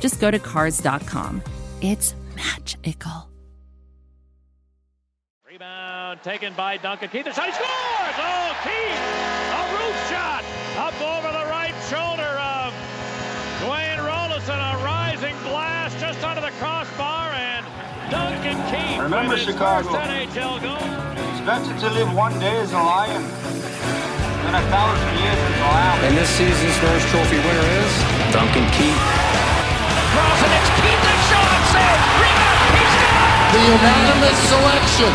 just go to Cars.com. It's magical. Rebound taken by Duncan Keith. The shot he scores! Oh, Keith! A roof shot up over the right shoulder of Dwayne Roloson. A rising blast just under the crossbar, and Duncan Keith Remember his Chicago. first NHL goal. Expected to live one day as a lion, then a thousand years as a lamb. And this season's Norris Trophy winner is Duncan Keith. Cross and it's Keith that shot. Save. Rebound. He's got it. The unanimous selection,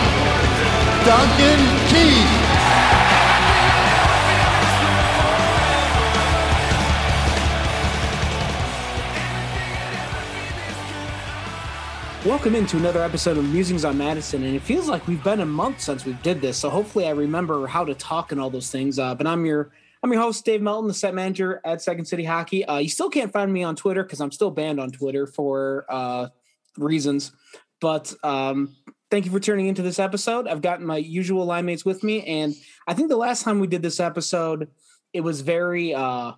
Duncan Keith. Welcome into another episode of Musings on Madison, and it feels like we've been a month since we did this. So hopefully, I remember how to talk and all those things. Uh, but I'm your I'm your host, Dave Melton, the set manager at Second City Hockey. Uh, you still can't find me on Twitter because I'm still banned on Twitter for uh, reasons. But um, thank you for tuning into this episode. I've gotten my usual line mates with me, and I think the last time we did this episode, it was very uh,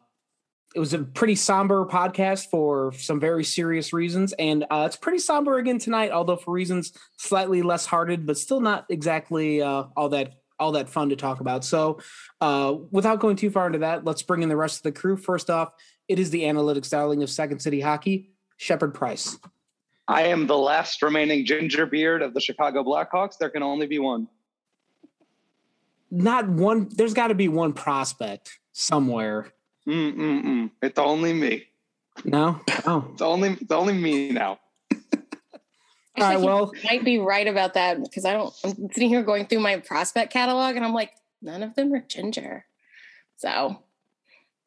it was a pretty somber podcast for some very serious reasons and uh, it's pretty somber again tonight although for reasons slightly less hearted but still not exactly uh, all that all that fun to talk about so uh, without going too far into that let's bring in the rest of the crew first off it is the analytics darling of second city hockey shepard price I am the last remaining ginger beard of the Chicago Blackhawks. There can only be one. not one there's got to be one prospect somewhere Mm-mm-mm. It's only me. no oh It's only it's only me now. All right Actually, well he might be right about that because I don't. I'm sitting here going through my prospect catalog, and I'm like, none of them are ginger. So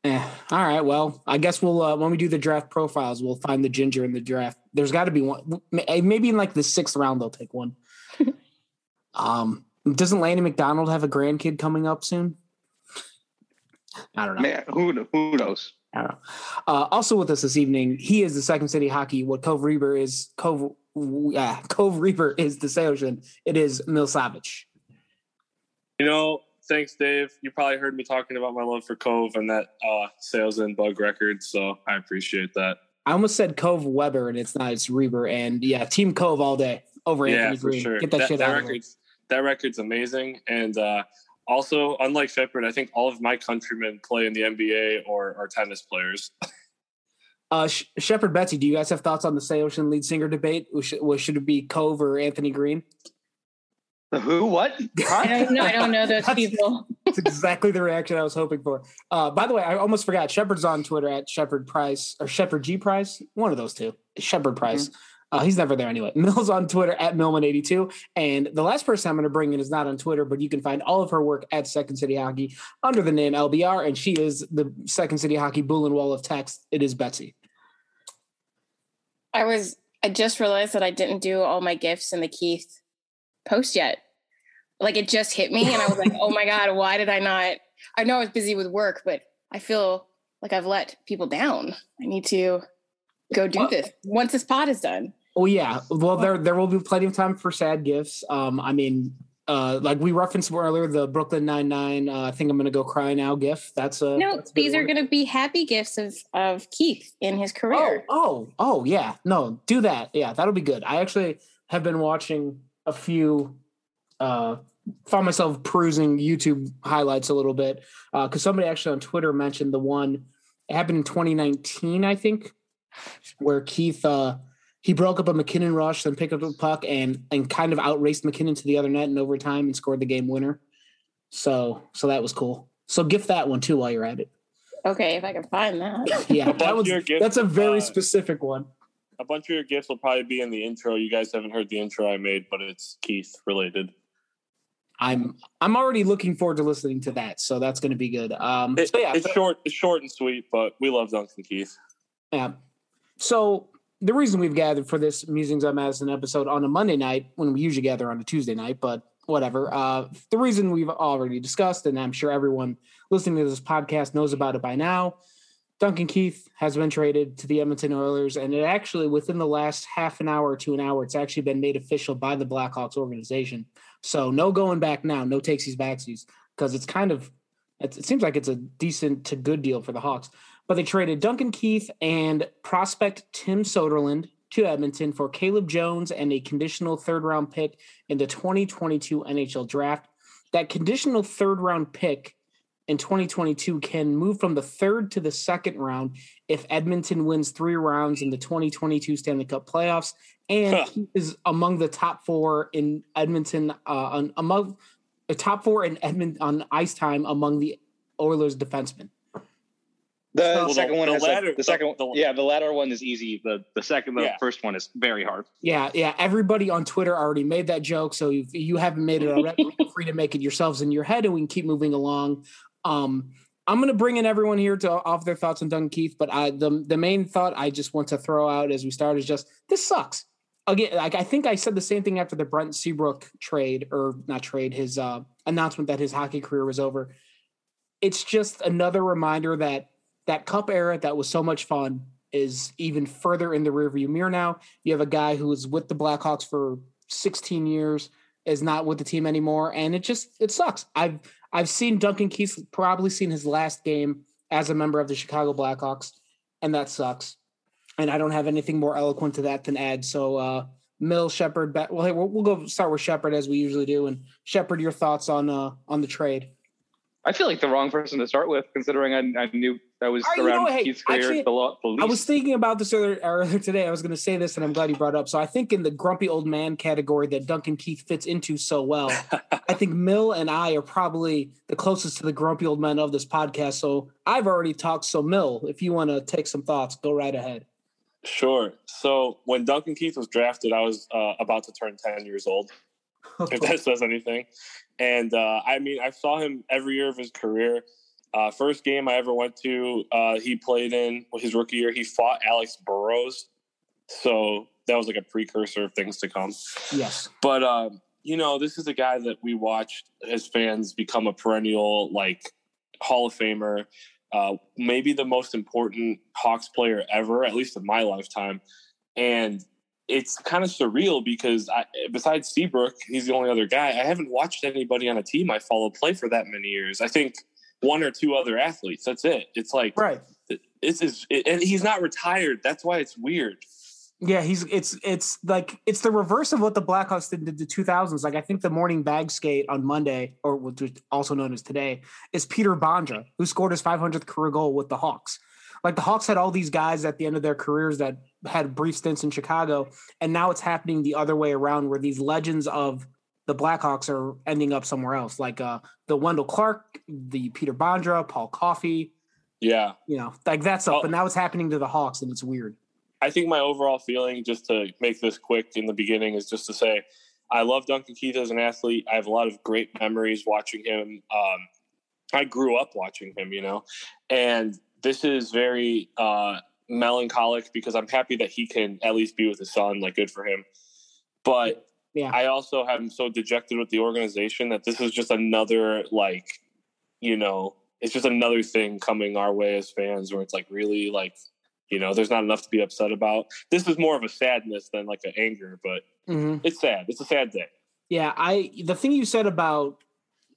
Eh, all right. Well, I guess we'll uh, when we do the draft profiles, we'll find the ginger in the draft. There's got to be one. eh, Maybe in like the sixth round, they'll take one. um, doesn't Lanny McDonald have a grandkid coming up soon? I don't know. Man, who who knows? I don't know. Uh, also with us this evening, he is the Second City Hockey. What Cove Reber is Cove. Yeah, Cove Reber is the Ocean. It is Mil Savage. You know, thanks, Dave. You probably heard me talking about my love for Cove and that uh, sales and bug record, so I appreciate that. I almost said Cove Weber, and it's not. It's Reber, and yeah, Team Cove all day over yeah, Anthony Green. sure. Get that, shit out of record's that record's amazing, and uh, also unlike Shepard, I think all of my countrymen play in the NBA or are tennis players. Uh, Sh- Shepard Betsy, do you guys have thoughts on the Saosin lead singer debate? Or should, should it be Cove or Anthony Green? The who? What? I don't know. I don't know those That's- people. That's exactly the reaction I was hoping for. Uh, by the way, I almost forgot. Shepard's on Twitter at Shepard Price or Shepard G Price, one of those two. Shepard Price. Uh, he's never there anyway. Mill's on Twitter at Millman82. And the last person I'm going to bring in is not on Twitter, but you can find all of her work at Second City Hockey under the name LBR. And she is the Second City Hockey Bullen Wall of Text. It is Betsy. I was. I just realized that I didn't do all my gifts in the Keith post yet. Like it just hit me, and I was like, "Oh my god, why did I not?" I know I was busy with work, but I feel like I've let people down. I need to go do this once this pod is done. Oh yeah. Well, there there will be plenty of time for sad gifts. Um, I mean, uh, like we referenced earlier, the Brooklyn Nine Nine. Uh, I think I'm gonna go cry now. Gif. That's a No, that's these are going to be happy gifts of of Keith in his career. oh, oh, oh, yeah. No, do that. Yeah, that'll be good. I actually have been watching a few. Uh, found myself perusing YouTube highlights a little bit because somebody actually on Twitter mentioned the one. It happened in 2019, I think, where Keith uh, he broke up a MacKinnon rush, then picked up the puck and and kind of outraced MacKinnon to the other net in overtime and scored the game winner. So so that was cool. So gift that one too while you're at it. Okay, if I can find that. Yeah, that was your gifts, that's a very uh, specific one. A bunch of your gifts will probably be in the intro. You guys haven't heard the intro I made, but it's Keith related. I'm I'm already looking forward to listening to that, so that's going to be good. Um, It- so yeah, it's short. It's short and sweet, but we love Duncan Keith. yeah. So the reason we've gathered for this Musings on Madison episode on a Monday night when we usually gather on a Tuesday night, but whatever. Uh, the reason we've already discussed, and I'm sure everyone listening to this podcast knows about it by now. Duncan Keith has been traded to the Edmonton Oilers, and it actually within the last half an hour to an hour, it's actually been made official by the Blackhawks organization. So no going back now, no takesies backsies, because it's kind of it, it seems like it's a decent to good deal for the Hawks. But they traded Duncan Keith and prospect Tim Soderlund to Edmonton for Caleb Jones and a conditional third round pick in the 2022 NHL draft. That conditional third round pick in 2022 can move from the third to the second round if Edmonton wins three rounds in the 2022 Stanley Cup playoffs and huh. is among the top four in Edmonton, uh, among the top four in Edmonton on ice time among the Oilers defensemen. The second the, one the is latter, the second the, yeah the latter one is easy the the second the yeah. first one is very hard yeah yeah everybody on Twitter already made that joke so if you haven't made it already feel free to make it yourselves in your head and we can keep moving along um, I'm going to bring in everyone here to offer their thoughts on Duncan Keith, but I, the the main thought I just want to throw out as we start is just this sucks. Again, like I think I said the same thing after the Brent Seabrook trade or not trade, his uh, announcement that his hockey career was over. It's just another reminder that that cup era that was so much fun is even further in the rearview mirror now. You have a guy who was with the Blackhawks for 16 years, is not with the team anymore, and it just it sucks. I've I've seen Duncan Keith probably seen his last game as a member of the Chicago Blackhawks, and that sucks. And I don't have anything more eloquent to that than add. So, uh, Mill, Shepard, well, hey, we'll, we'll go start with Shepard as we usually do. And Shepard, your thoughts on uh, on the trade? I feel like the wrong person to start with, considering I, I knew that was right, around you know, hey, Keith's career actually, the, the least. I was thinking about this earlier, earlier today. I was going to say this, and I'm glad you brought up. So I think in the grumpy old man category that Duncan Keith fits into so well, I think Mill and I are probably the closest to the grumpy old men of this podcast. So I've already talked. So Mill, if you want to take some thoughts, go right ahead. Sure. So when Duncan Keith was drafted, I was uh, about to turn 10 years old. if that says anything. And uh, I mean, I saw him every year of his career. Uh, first game I ever went to, uh, he played in his rookie year. He fought Alex Burrows, so that was like a precursor of things to come. Yes, but um, you know, this is a guy that we watched as fans become a perennial like Hall of Famer, uh, maybe the most important Hawks player ever, at least in my lifetime. And it's kind of surreal because I, besides Seabrook, he's the only other guy. I haven't watched anybody on a team I follow play for that many years. I think one or two other athletes. That's it. It's like right. This is, and he's not retired. That's why it's weird. Yeah, he's it's it's like it's the reverse of what the Blackhawks did in the 2000s. Like I think the morning bag skate on Monday, or which also known as today, is Peter Bondra, who scored his 500th career goal with the Hawks. Like the Hawks had all these guys at the end of their careers that had brief stints in Chicago, and now it's happening the other way around, where these legends of the Blackhawks are ending up somewhere else, like uh, the Wendell Clark, the Peter Bondra, Paul Coffey. Yeah, you know, like that stuff. Oh. But now it's happening to the Hawks, and it's weird. I think my overall feeling, just to make this quick in the beginning, is just to say I love Duncan Keith as an athlete. I have a lot of great memories watching him. Um, I grew up watching him, you know, and this is very uh, melancholic because I'm happy that he can at least be with his son. Like, good for him. But yeah. I also am so dejected with the organization that this is just another, like, you know, it's just another thing coming our way as fans where it's like really like, you know, there's not enough to be upset about. This is more of a sadness than like an anger, but mm-hmm. it's sad. It's a sad day. Yeah, I the thing you said about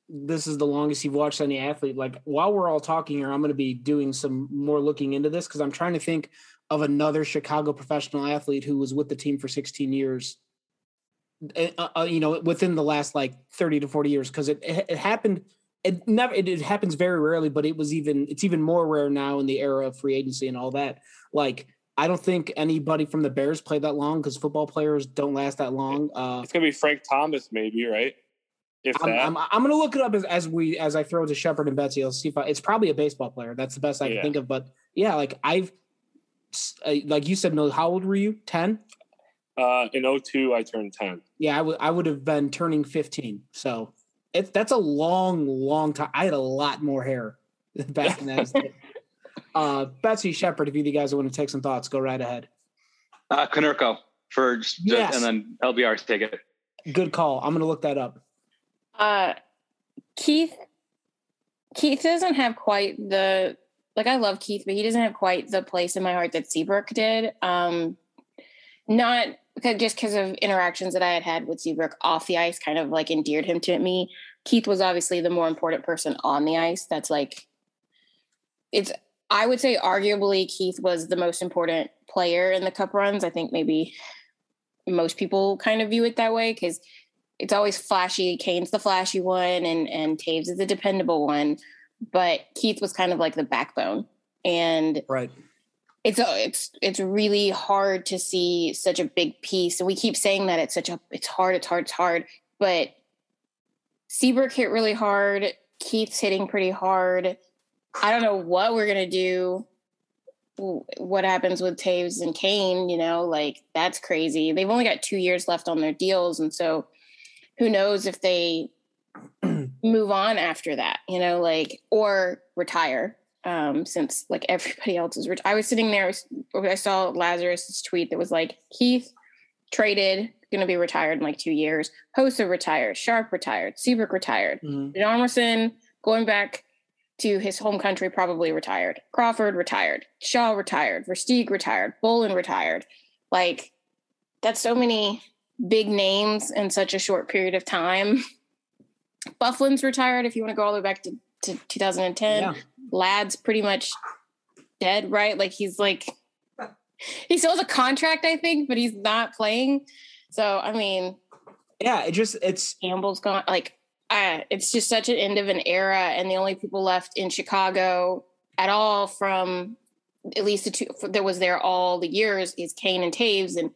this is the longest you've watched any athlete. Like while we're all talking here, I'm going to be doing some more looking into this because I'm trying to think of another Chicago professional athlete who was with the team for 16 years. Eh, uh, uh, you know, within the last like 30 to 40 years, because it, it, it happened. It never. It, it happens very rarely, but it was even. It's even more rare now in the era of free agency and all that. Like I don't think anybody from the Bears played that long because football players don't last that long. Uh, it's gonna be Frank Thomas, maybe, right? If I'm, I'm, I'm, gonna look it up as, as we as I throw to Shepard and Betsy. I'll see if I, it's probably a baseball player. That's the best I can think of. But yeah, like I've uh, like you said, no. How old were you? Ten. Uh, in 02, I turned ten. Yeah, I would I would have been turning fifteen. So it's that's a long, long time. I had a lot more hair back in that. uh, Betsy Shepard, if you guys want to take some thoughts, go right ahead. Uh, Konerko for just, yes. and then LBR take it. Good call. I'm going to look that up. Uh, Keith. Keith doesn't have quite the like. I love Keith, but he doesn't have quite the place in my heart that Seabrook did. Um, not because just because of interactions that I had had with Seabrook off the ice, kind of like endeared him to me. Keith was obviously the more important person on the ice. That's like, it's. I would say arguably Keith was the most important player in the cup runs. I think maybe most people kind of view it that way because it's always flashy. Kane's the flashy one, and and Toews is the dependable one. But Keith was kind of like the backbone, and right. It's a, it's it's really hard to see such a big piece, and we keep saying that it's such a it's hard, it's hard, it's hard. But Seabrook hit really hard. Keith's hitting pretty hard. I don't know what we're gonna do what happens with Toews and Kane, you know, like that's crazy. They've only got two years left on their deals. And so who knows if they move on after that, you know, like, or retire. Um, since like everybody else is rich. I was sitting there, I saw Lazarus's tweet that was like, Keith traded, gonna be retired in like two years. Hossa retired, Sharp retired, Seabrook retired, mm-hmm. going back to his home country, probably retired. Crawford retired. Shaw retired. Versteeg retired. Bolland retired. Like, that's so many big names in such a short period of time. Byfuglien's retired if you want to go all the way back to, to 2010. Yeah. Ladd's pretty much dead, right? Like, he's like, he still has a contract, I think, but he's not playing. So, I mean, yeah, it just, it's Campbell's gone. Like, uh, it's just such an end of an era, and the only people left in Chicago at all from at least the two that was there all the years is Kane and Toews, and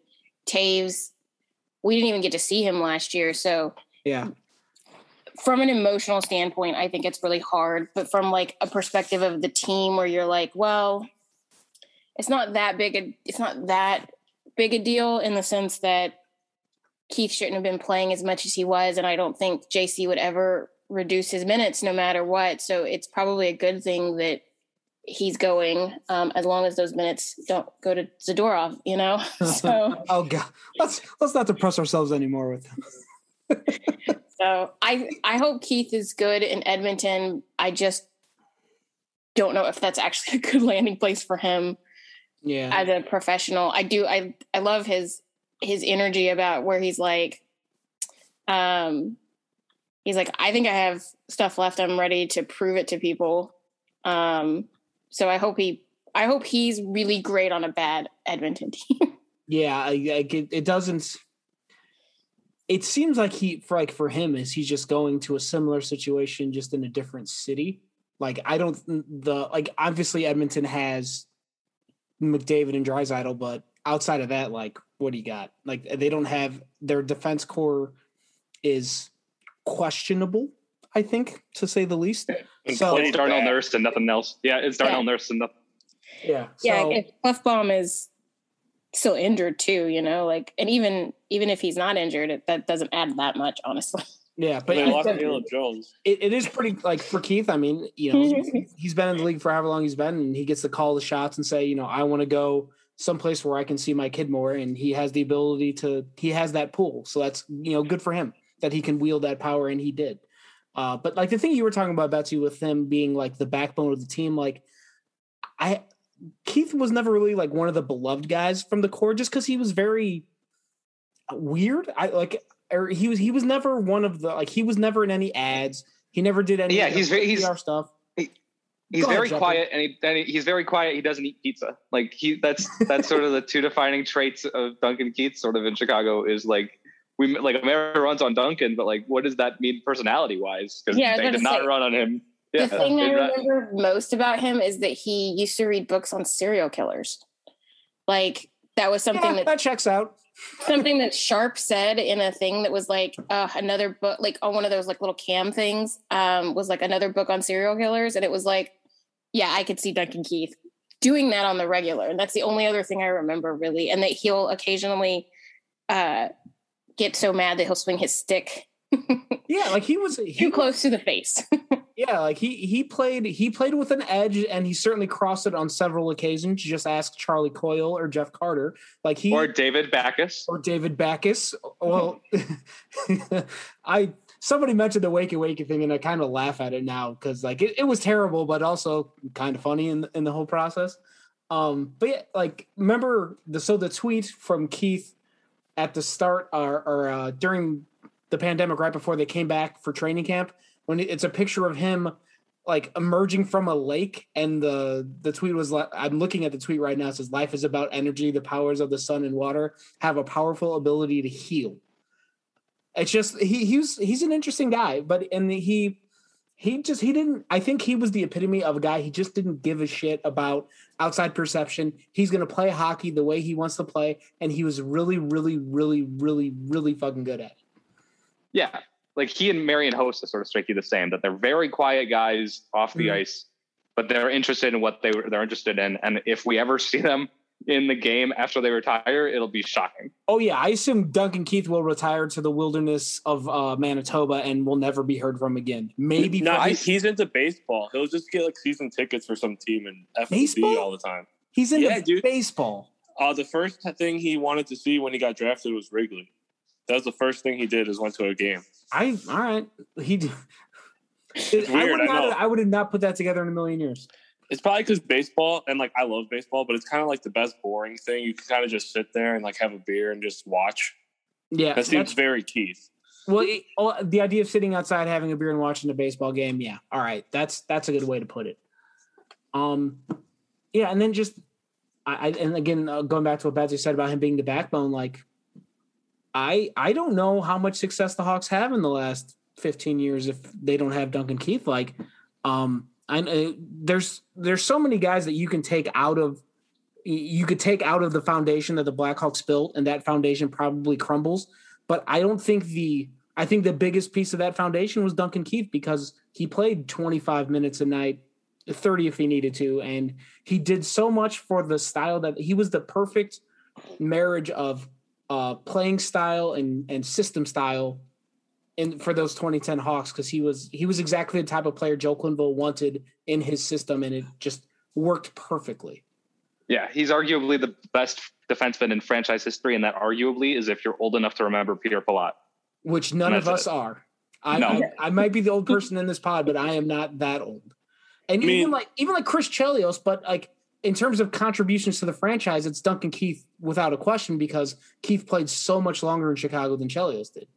Toews. We didn't even get to see him last year, so yeah. From an emotional standpoint, I think it's really hard. But from like a perspective of the team, where you're like, well, it's not that big a it's not that big a deal in the sense that Keith shouldn't have been playing as much as he was, and I don't think JC would ever reduce his minutes no matter what. So it's probably a good thing that he's going, um, as long as those minutes don't go to Zadorov, you know. So oh god, let's let's not depress ourselves anymore with them. so I I hope Keith is good in Edmonton. I just don't know if that's actually a good landing place for him. Yeah, as a professional, I do. I I love his his energy about where he's like, um, he's like, I think I have stuff left. I'm ready to prove it to people. Um, so I hope he, I hope he's really great on a bad Edmonton team. yeah, I, I, it, it doesn't. It seems like he, for like for him, is he's just going to a similar situation, just in a different city. Like I don't the like obviously Edmonton has McDavid and Draisaitl, but outside of that, like what do you got? Like they don't have their defense core is questionable, I think, to say the least. And so it's Darnell Nurse and nothing else. Yeah, it's Darnell yeah. Nurse and nothing. Yeah. So, yeah, Klefbom is still injured too, you know, like and even even if he's not injured, it, that doesn't add that much, honestly. Yeah, but they lost Jones. It, it is pretty like for Keith. I mean, you know, he's been in the league for however long he's been, and he gets to call the shots and say, you know, I want to go someplace where I can see my kid more, and he has the ability to. He has that pool, so that's you know good for him that he can wield that power, and he did. Uh, but like the thing you were talking about, Betsy, with him being like the backbone of the team, like I Keith was never really like one of the beloved guys from the core, just because he was very weird. I like, or he was he was never one of the like he was never in any ads. He never did any. Yeah, he's very he's stuff. He's Go very ahead, quiet, and, he, and he's very quiet. He doesn't eat pizza. Like he, that's that's sort of the two defining traits of Duncan Keith, sort of in Chicago, is like we like America runs on Duncan, but like, what does that mean personality wise? Because yeah, they did not run on him. The yeah, thing I remember most about him is that he used to read books on serial killers. Like that was something yeah, that, that checks out. something that Sharp said in a thing that was like uh, another book, like on one of those like little cam things, um, was like another book on serial killers, and it was like yeah, I could see Duncan Keith doing that on the regular. And that's the only other thing I remember really. And that he'll occasionally uh, get so mad that he'll swing his stick. yeah, like he was he too was, close to the face. Yeah, like he he played he played with an edge, and he certainly crossed it on several occasions. You just ask Charlie Coyle or Jeff Carter, like he or David Backes or David Backes. Well, I somebody mentioned the wakey wakey thing, and I kind of laugh at it now because like it, it was terrible, but also kind of funny in in the whole process. Um, but yeah, like remember the so the tweet from Keith at the start or, or uh, during the pandemic, right before they came back for training camp, when it's a picture of him like emerging from a lake, and the the tweet was like, I'm looking at the tweet right now. It says, "Life is about energy. The powers of the sun and water have a powerful ability to heal." It's just he he's he's an interesting guy, but and he he just he didn't i think he was the epitome of a guy he just didn't give a shit about outside perception he's going to play hockey the way he wants to play and he was really really really really really fucking good at it yeah like he and marian hossa sort of strike you the same that they're very quiet guys off the mm-hmm. ice but they're interested in what they they're interested in and if we ever see them in the game after they retire, it'll be shocking. Oh yeah, I assume Duncan Keith will retire to the wilderness of uh, Manitoba and will never be heard from again. Maybe no, he's, he's, into baseball. He'll just get like season tickets for some team and FCB all the time. He's into yeah, dude. baseball. Uh, the first thing he wanted to see when he got drafted was Wrigley. That was the first thing he did is went to a game. I all right. He. It's weird, I would, not, I, I would have not put that together in a million years. It's probably because baseball and like I love baseball, but it's kind of like the best boring thing. You can kind of just sit there and like have a beer and just watch. Yeah, that seems very Keith. Well, it, the idea of sitting outside having a beer and watching a baseball game, yeah, all right, that's that's a good way to put it. Um, yeah, and then just I, I and again uh, going back to what Betsy said about him being the backbone, like I I don't know how much success the Hawks have in the last 15 years if they don't have Duncan Keith. Like, um, I uh, there's there's so many guys that you can take out of you could take out of the foundation that the Blackhawks built, and that foundation probably crumbles. But I don't think the I think the biggest piece of that foundation was Duncan Keith because he played 25 minutes a night, 30 if he needed to, and he did so much for the style that he was the perfect marriage of uh, playing style and and system style in for those 2010 Hawks because he was he was exactly the type of player Joe Quenneville wanted in his system, and it just worked perfectly. Yeah, he's arguably the best defenseman in franchise history, and that arguably is if you're old enough to remember Pierre Pilote, which none of us it. are. I, no. I, I might be the old person in this pod, but I am not that old. And I mean, even like even like Chris Chelios, but like in terms of contributions to the franchise, it's Duncan Keith without a question because Keith played so much longer in Chicago than Chelios did.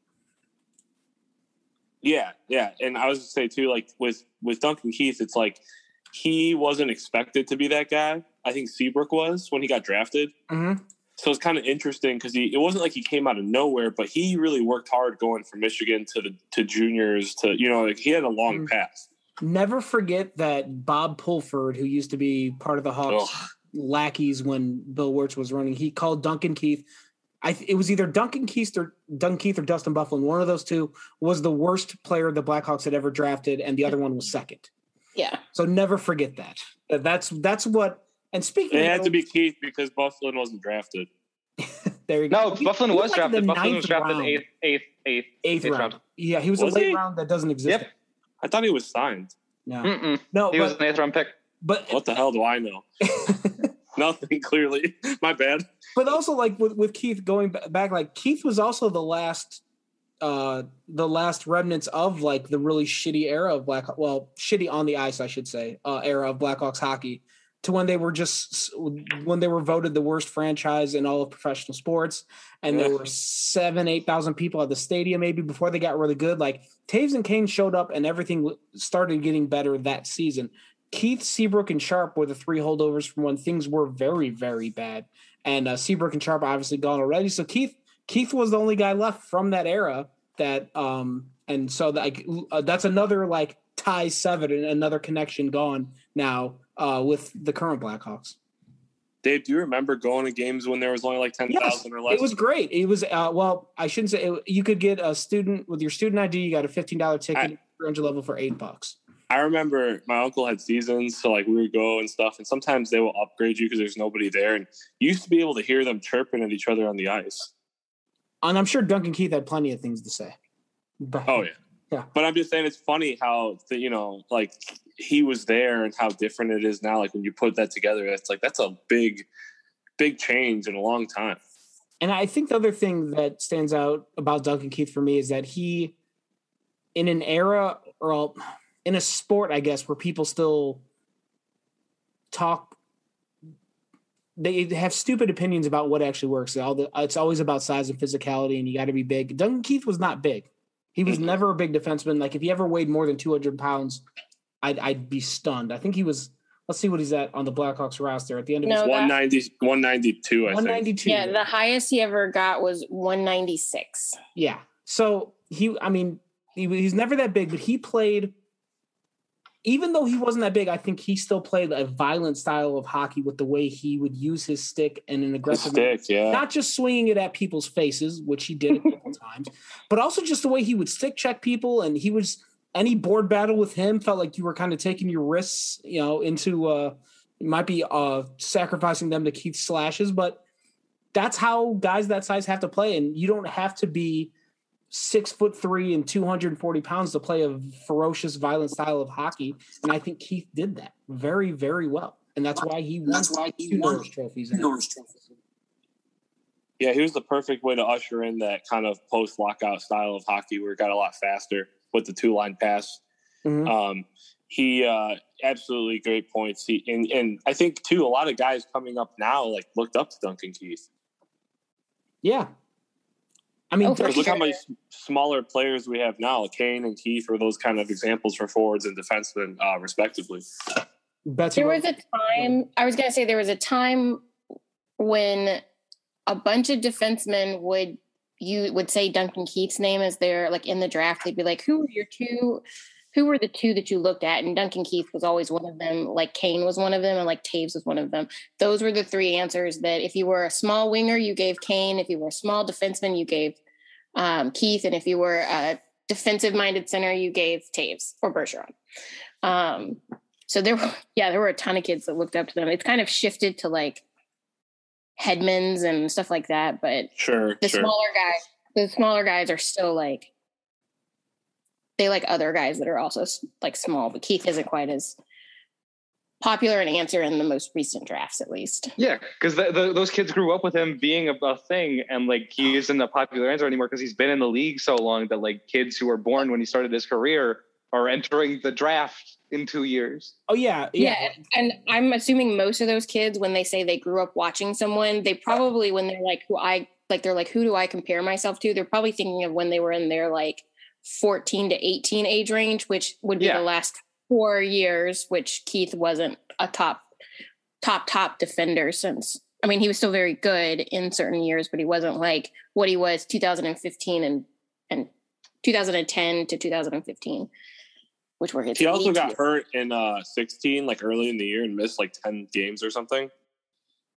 Yeah, yeah, and I was to say too, like with with Duncan Keith, it's like he wasn't expected to be that guy. I think Seabrook was when he got drafted. Mm-hmm. So it's kind of interesting because he it wasn't like he came out of nowhere, but he really worked hard going from Michigan to the to juniors to you know like he had a long mm-hmm. path. Never forget that Bob Pulford, who used to be part of the Hawks Ugh. lackeys when Bill Wirtz was running, he called Duncan Keith I it was either Duncan Keith or Duncan Keith or Dustin Byfuglien. One of those two was the worst player the Blackhawks had ever drafted, and the other one was second. Yeah. So never forget that. That's that's what. And speaking, it had to be Keith because Byfuglien wasn't drafted. there you go. No, Byfuglien was, drafted. Byfuglien was drafted eighth, eighth, eighth, eighth, eighth round. round. Yeah, he was, was a late he? round that doesn't exist. Yep. I thought he was signed. No, Mm-mm. no, he but, was an eighth round pick. But what the hell do I know? Nothing clearly. My bad. But also, like with, with Keith going back, like Keith was also the last, uh, the last remnants of like the really shitty era of Black, well, shitty on the ice, I should say, uh, era of Blackhawks hockey, to when they were just when they were voted the worst franchise in all of professional sports, and yeah. there were seven, eight thousand people at the stadium maybe before they got really good. Like Toews and Kane showed up, and everything started getting better that season. Keith, Seabrook, and Sharp were the three holdovers from when things were very, very bad. And uh, Seabrook and Sharp obviously gone already. So Keith, Keith was the only guy left from that era that, um, and so like uh, that's another like tie seven and another connection gone now uh, with the current Blackhawks. Dave, do you remember going to games when there was only like ten thousand yes, or less? It was great. It was uh, well, I shouldn't say it, you could get a student with your student ID. You got a fifteen dollar ticket, I, level for eight bucks. I remember my uncle had seasons, so like we would go and stuff, and sometimes they will upgrade you because there's nobody there, and you used to be able to hear them chirping at each other on the ice. And I'm sure Duncan Keith had plenty of things to say. But, oh yeah, Yeah. But I'm just saying it's funny how the, you know, like he was there and how different it is now. Like when you put that together, it's like that's a big, big change in a long time. And I think the other thing that stands out about Duncan Keith for me is that he, in an era or in a sport, I guess, where people still talk, they have stupid opinions about what actually works. It's always about size and physicality, and you got to be big. Duncan Keith was not big. He was mm-hmm. never a big defenseman. Like if he ever weighed more than 200 pounds, I'd, I'd be stunned. I think he was Let's see what he's at on the Blackhawks roster at the end of no, his 190, 192, I 192. Think. Yeah, the highest he ever got was 196. Yeah. So he, I mean, he, he's never that big, but he played, even though he wasn't that big, I think he still played a violent style of hockey with the way he would use his stick and an aggressive stick, yeah. Not just swinging it at people's faces, which he did a couple times, but also just the way he would stick check people and he was any board battle with him felt like you were kind of taking your risks, you know, into uh you might be uh sacrificing them to Keith slashes, but that's how guys that size have to play. And you don't have to be six foot three and 240 pounds to play a ferocious, violent style of hockey. And I think Keith did that very, very well. And that's why he won, that's why he won trophies. Yeah, he was the perfect way to usher in that kind of post lockout style of hockey where it got a lot faster with the two line pass. Mm-hmm. Um, he uh, absolutely great points. He and, and I think too a lot of guys coming up now like looked up to Duncan Keith. Yeah, I mean, oh, look sure. how many smaller players we have now. Kane and Keith are those kind of examples for forwards and defensemen, uh, respectively. Betsy, there was a time. I was going to say there was a time when a bunch of defensemen would you would say Duncan Keith's name as they're like in the draft. They'd be like, "Who are your two? Who were the two that you looked at?" And Duncan Keith was always one of them. Like Kane was one of them, and like Toews was one of them. Those were the three answers that if you were a small winger, you gave Kane. If you were a small defenseman, you gave um, Keith, and if you were a defensive-minded center, you gave Toews or Bergeron. Um, so there, were, yeah, there were a ton of kids that looked up to them. It's kind of shifted to like Hedmans and stuff like that. But sure, the sure. smaller guys, the smaller guys are still like they like other guys that are also like small. But Keith isn't quite as popular an answer in the most recent drafts, at least. Yeah, because those kids grew up with him being a, a, thing, and like he oh. isn't a popular answer anymore because he's been in the league so long that like kids who were born when he started his career are entering the draft in two years. Oh yeah, yeah, yeah. And I'm assuming most of those kids, when they say they grew up watching someone, they probably when they're like, who I like, they're like, who do I compare myself to? They're probably thinking of when they were in their like 14 to 18 age range, which would be yeah. the last four years, which Keith wasn't a top, top, top defender since. I mean, he was still very good in certain years, but he wasn't like what he was 2015 and and 2010 to 2015 which were his. He also got hurt in uh 16, like early in the year, and missed like 10 games or something.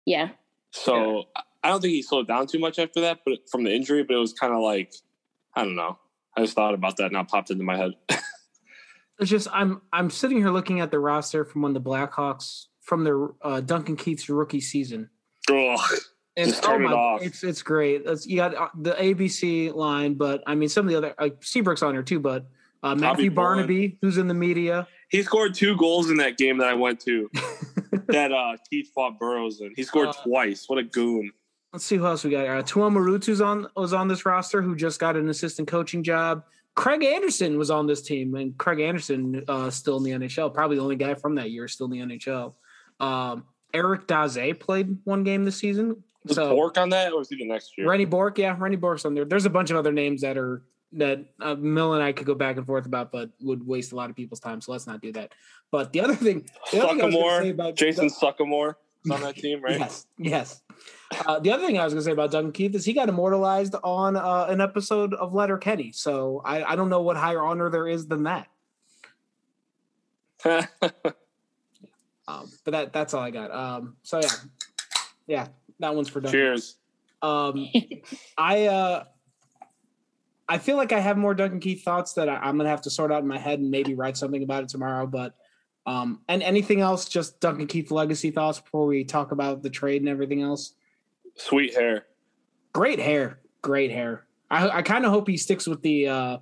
Yeah. So yeah. I don't think he slowed down too much after that, but from the injury. But it was kind of like I don't know. I just thought about that, and now popped into my head. it's just I'm I'm sitting here looking at the roster from when the Blackhawks from their uh, Duncan Keith's rookie season. Oh, and oh my, it it's it's great. It's, you got uh, the ABC line, but I mean some of the other like Seabrook's on here too, but uh, Matthew Barnaby, who's in the media. He scored two goals in that game that I went to. that uh, Keith fought Burrows in. He scored uh, twice. What a goon! Let's see who else we got. Uh, Tuomo on was on this roster, who just got an assistant coaching job. Craig Anderson was on this team, and Craig Anderson uh, still in the NHL. Probably the only guy from that year still in the NHL. Um, Eric Daze played one game this season. Was so, Bourque on that, or was he the next year? Rennie Bourque, yeah, Rennie Bourque's on there. There's a bunch of other names that are that uh, Mill and I could go back and forth about, but would waste a lot of people's time. So let's not do that. But the other thing, the Suckamore, about Jason the, Suckamore is on that team, right? yes, yes. Uh, the other thing I was going to say about Duncan Keith is he got immortalized on uh, an episode of Letterkenny. So I, I don't know what higher honor there is than that. um, but that that's all I got. Um, so yeah, yeah, that one's for Duncan. Cheers. Um, I uh, I feel like I have more Duncan Keith thoughts that I, am gonna have to sort out in my head and maybe write something about it tomorrow. But um, and anything else, just Duncan Keith legacy thoughts before we talk about the trade and everything else. Sweet hair, great hair, great hair. I I kind of hope he sticks with the uh,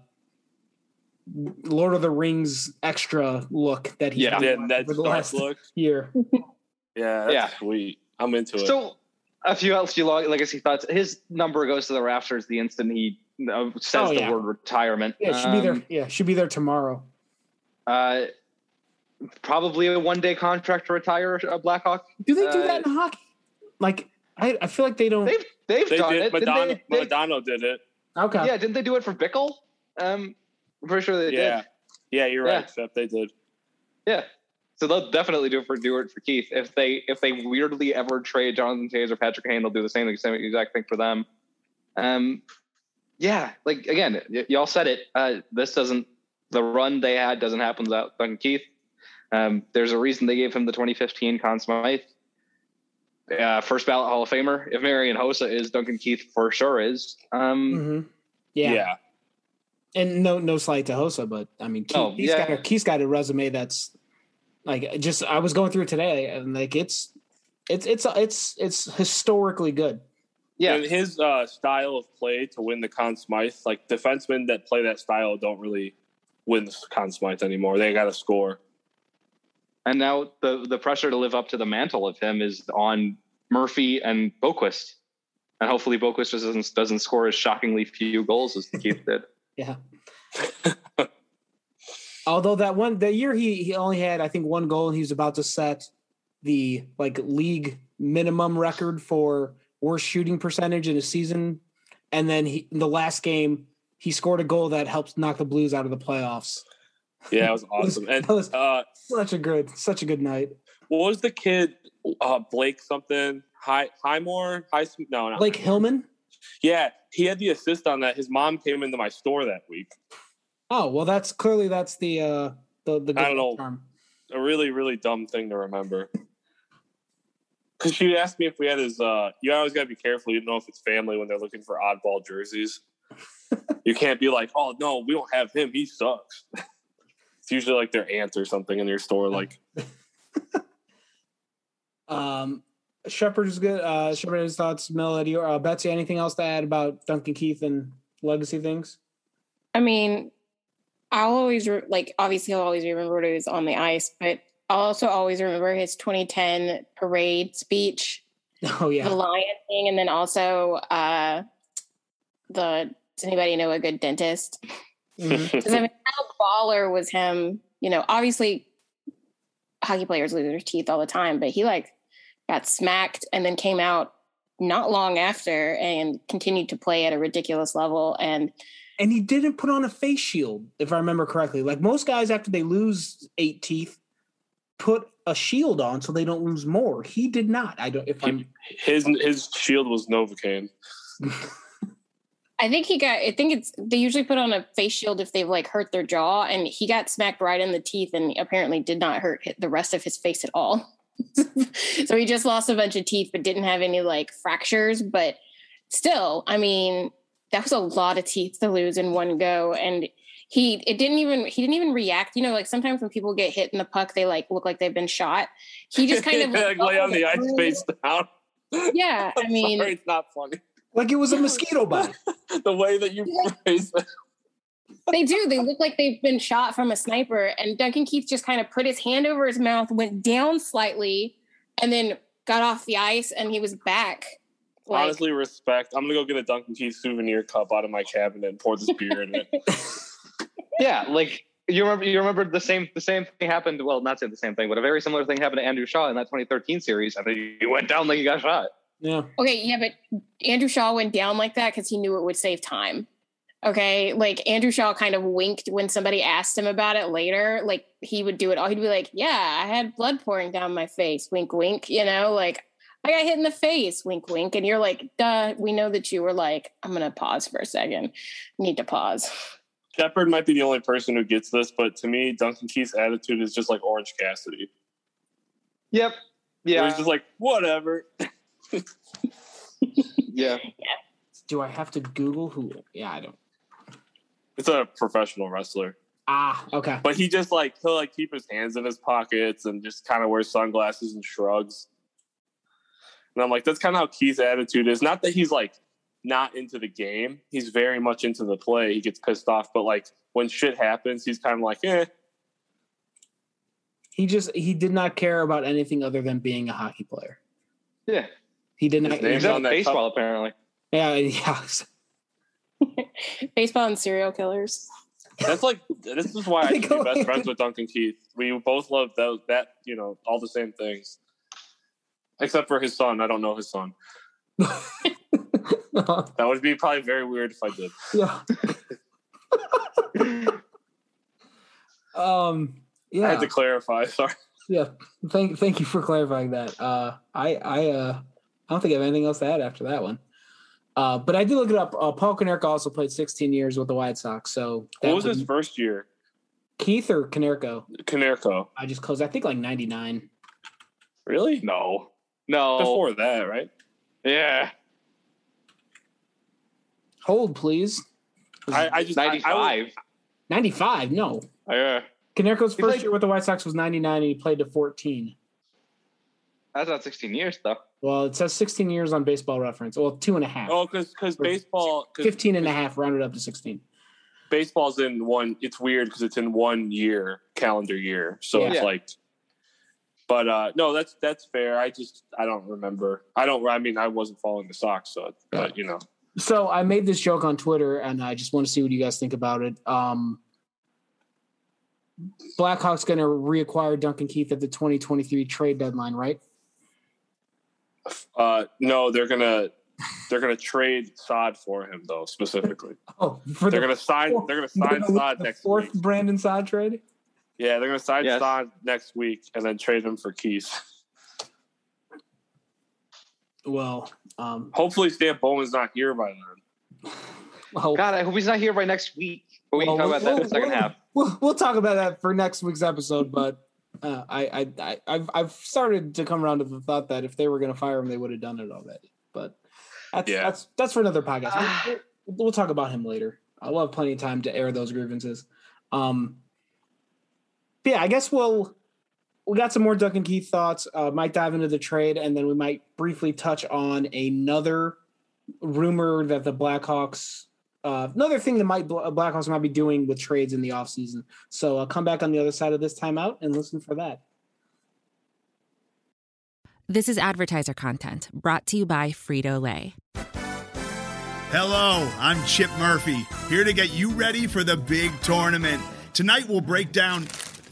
Lord of the Rings extra look that he Yeah. had Yeah, that for the last look. year. Yeah, that's Yeah. sweet. I'm into it. So a few else few lo- legacy thoughts. His number goes to the rafters the instant he uh, says Oh, the word retirement. Yeah, should be there. Um, Yeah, should be there tomorrow. Uh, probably a one day contract to retire a Blackhawk. Do they do uh, that in hockey? Like, I, I feel like they don't. They've they've they done did. it. Didn't Madonna, they- they- Madonna did it. okay. yeah, didn't they do it for Bickell? Um, I'm pretty sure they Yeah. did. Yeah, you're Yeah. right, Except they did. Yeah. So they'll definitely do it for do it for Keith. If they if they weirdly ever trade Jonathan Toews or Patrick Kane, they'll do the same same exact thing for them. Um, yeah, like again, y- y'all said it. Uh, this doesn't the run they had doesn't happen without Duncan Keith. Um, there's a reason they gave him the 2015 Conn Smythe. Uh, first ballot Hall of Famer. If Marian Hossa is, Duncan Keith for sure is. Um, hmm Yeah. Yeah. and no no slight to Hossa, but I mean, Keith, Oh, he's yeah. got a, Keith's got a resume that's like just. I was going through it today, and like it's it's it's it's it's historically good. Yeah, And his uh, style of play to win the Conn Smythe, like defensemen that play that style don't really win the Conn Smythe anymore. They got to score. And now the the pressure to live up to the mantle of him is on Murphy and Boqvist. And hopefully Boqvist just doesn't doesn't score as shockingly few goals as the Keith did. Yeah. Although that one the year he he only had I think one goal and he was about to set the like league minimum record for worst shooting percentage in a season, and then he in the last game he scored a goal that helped knock the Blues out of the playoffs. Yeah, it was awesome. And That was- uh, Such a good such a good night. what was the kid? Uh, Blake something? High Highmore? High? No, no. Blake Hillman. Yeah, he had the assist on that. His mom came into my store that week. Oh well, that's clearly that's the uh the the I don't know. charm. A really, really dumb thing to remember. Because she asked me if we had his. uh You always got to be careful. You don't know if it's family when they're looking for oddball jerseys. you can't be like, "Oh no, we don't have him. He sucks." it's usually like their aunt or something in your store. Like, Um, Shepard's good. Uh, Shepard his thoughts. Melody or uh, Betsy. Anything else to add about Duncan Keith and legacy things? I mean, I'll always re- like obviously I'll always remember what it was on the ice, but I'll also always remember his 2010 parade speech, Oh yeah, the lion thing, and then also uh the does anybody know a good dentist? Mhm. 'Cause, I mean, how baller was him? You know, obviously hockey players lose their teeth all the time, but he like got smacked and then came out not long after and continued to play at a ridiculous level and and he didn't put on a face shield, if I remember correctly. Like most guys, after they lose eight teeth, put a shield on so they don't lose more. He did not. I don't. If I'm his his shield was Novocaine. I think he got. I think it's they usually put on a face shield if they've like hurt their jaw, and he got smacked right in the teeth, and apparently did not hurt the rest of his face at all. so he just lost a bunch of teeth, but didn't have any like fractures. But still, I mean, that was a lot of teeth to lose in one go, and he it didn't even he didn't even react. You know, like sometimes when people get hit in the puck, they like look like they've been shot. He just kind of like, lay on the ice face down. Yeah, I mean, sorry, it's not funny. like it was a mosquito bite. the way that you phrase it. They do. They look like they've been shot from a sniper. And Duncan Keith just kind of put his hand over his mouth, went down slightly, and then got off the ice, and he was back. Like, Honestly, respect. I'm gonna go get a Duncan Keith souvenir cup out of my cabinet and pour this beer in it. Yeah, like you remember you remember the same the same thing happened. Well, not saying the same thing, but a very similar thing happened to Andrew Shaw in that 2013 series. I mean, he went down like he got shot. Yeah. okay, yeah, but Andrew Shaw went down like that because he knew it would save time. Okay, like Andrew Shaw kind of winked when somebody asked him about it later. Like he would do it all. He'd be like, "Yeah, I had blood pouring down my face." Wink, wink. You know, like I got hit in the face. Wink, wink. And you're like, "Duh." We know that you were like, "I'm gonna pause for a second. Need to pause." Shepard might be the only person who gets this, but to me, Duncan Keith's attitude is just like Orange Cassidy. Yep. Where Yeah. he's just like, whatever. yeah. Do I have to Google who? Yeah, I don't. It's a professional wrestler. Ah, okay. But he just like he'll like keep his hands in his pockets and just kind of wears sunglasses and shrugs. And I'm like, that's kind of how Keith's attitude is. Not that he's like not into the game. He's very much into the play. He gets pissed off, but like when when shit happens, he's kind of like, eh. He just he did not care about anything other than being a hockey player. Yeah. He did not. He's on on that baseball cup. apparently. Yeah, yeah. Baseball and serial killers. That's like this is why I They should be best friends with Duncan Keith. We both love those that you know all the same things, except for his son. I don't know his son. That would be probably very weird if I did. yeah. um. Yeah. I had to clarify. Sorry. Yeah. Thank thank you for clarifying that. Uh I I uh I don't think I have anything else to add after that one. Uh but I did look it up. Uh, Paul Konerko also played 16 years with the White Sox. So that What was would- his first year? Keith or Konerko? Canerco. I just closed I think like 99. Really? No. No. Before that, right? Yeah. Hold please. I, I just I- I was- 95. 95. No. yeah. Konerko's He first played- year with the White Sox was 99 and he played to 14. That's not 16 years though. Well, it says 16 years on baseball reference. Well, two and a half. oh, because because baseball, cause 15 and a half rounded up to 16. baseball's in one. It's weird because it's in one year calendar year, so it's Yeah. like. But uh no, that's that's fair. I just I don't remember. I don't. I mean, I wasn't following the Sox, so but you know. So I made this joke on Twitter, and I just want to see what you guys think about it. Um, Blackhawks going to reacquire Duncan Keith at the 2023 trade deadline, right? Uh, no, they're gonna they're gonna trade Saad for him though specifically. Oh, for They're the gonna sign. fourth- They're gonna sign the Saad next fourth week. Brandon Saad trade. Yeah, they're gonna sign Yes. Saad next week and then trade him for Keith. Well, um, Hopefully, Stan Bowman's not here by then. well, God, I hope he's not here by next week. But we can well, talk about that in the second we'll- half. We'll, we'll talk about that for next week's episode, but uh, I, I, I, I've, I've started to come around to the thought that if they were going to fire him, they would have done it already. But that's Yeah. that's that's for another podcast. We'll, we'll, we'll talk about him later. Uh, we'll have plenty of time to air those grievances. Um, yeah, I guess we'll we got some more Duncan Keith thoughts. Uh, might dive into the trade, and then we might briefly touch on another rumor that the Blackhawks uh, another thing that might Blackhawks might be doing with trades in the offseason. So uh, come back on the other side of this timeout and listen for that. This is advertiser content brought to you by Frito Lay. Hello, I'm Chip Murphy, here to get you ready for the big tournament. Tonight we'll break down.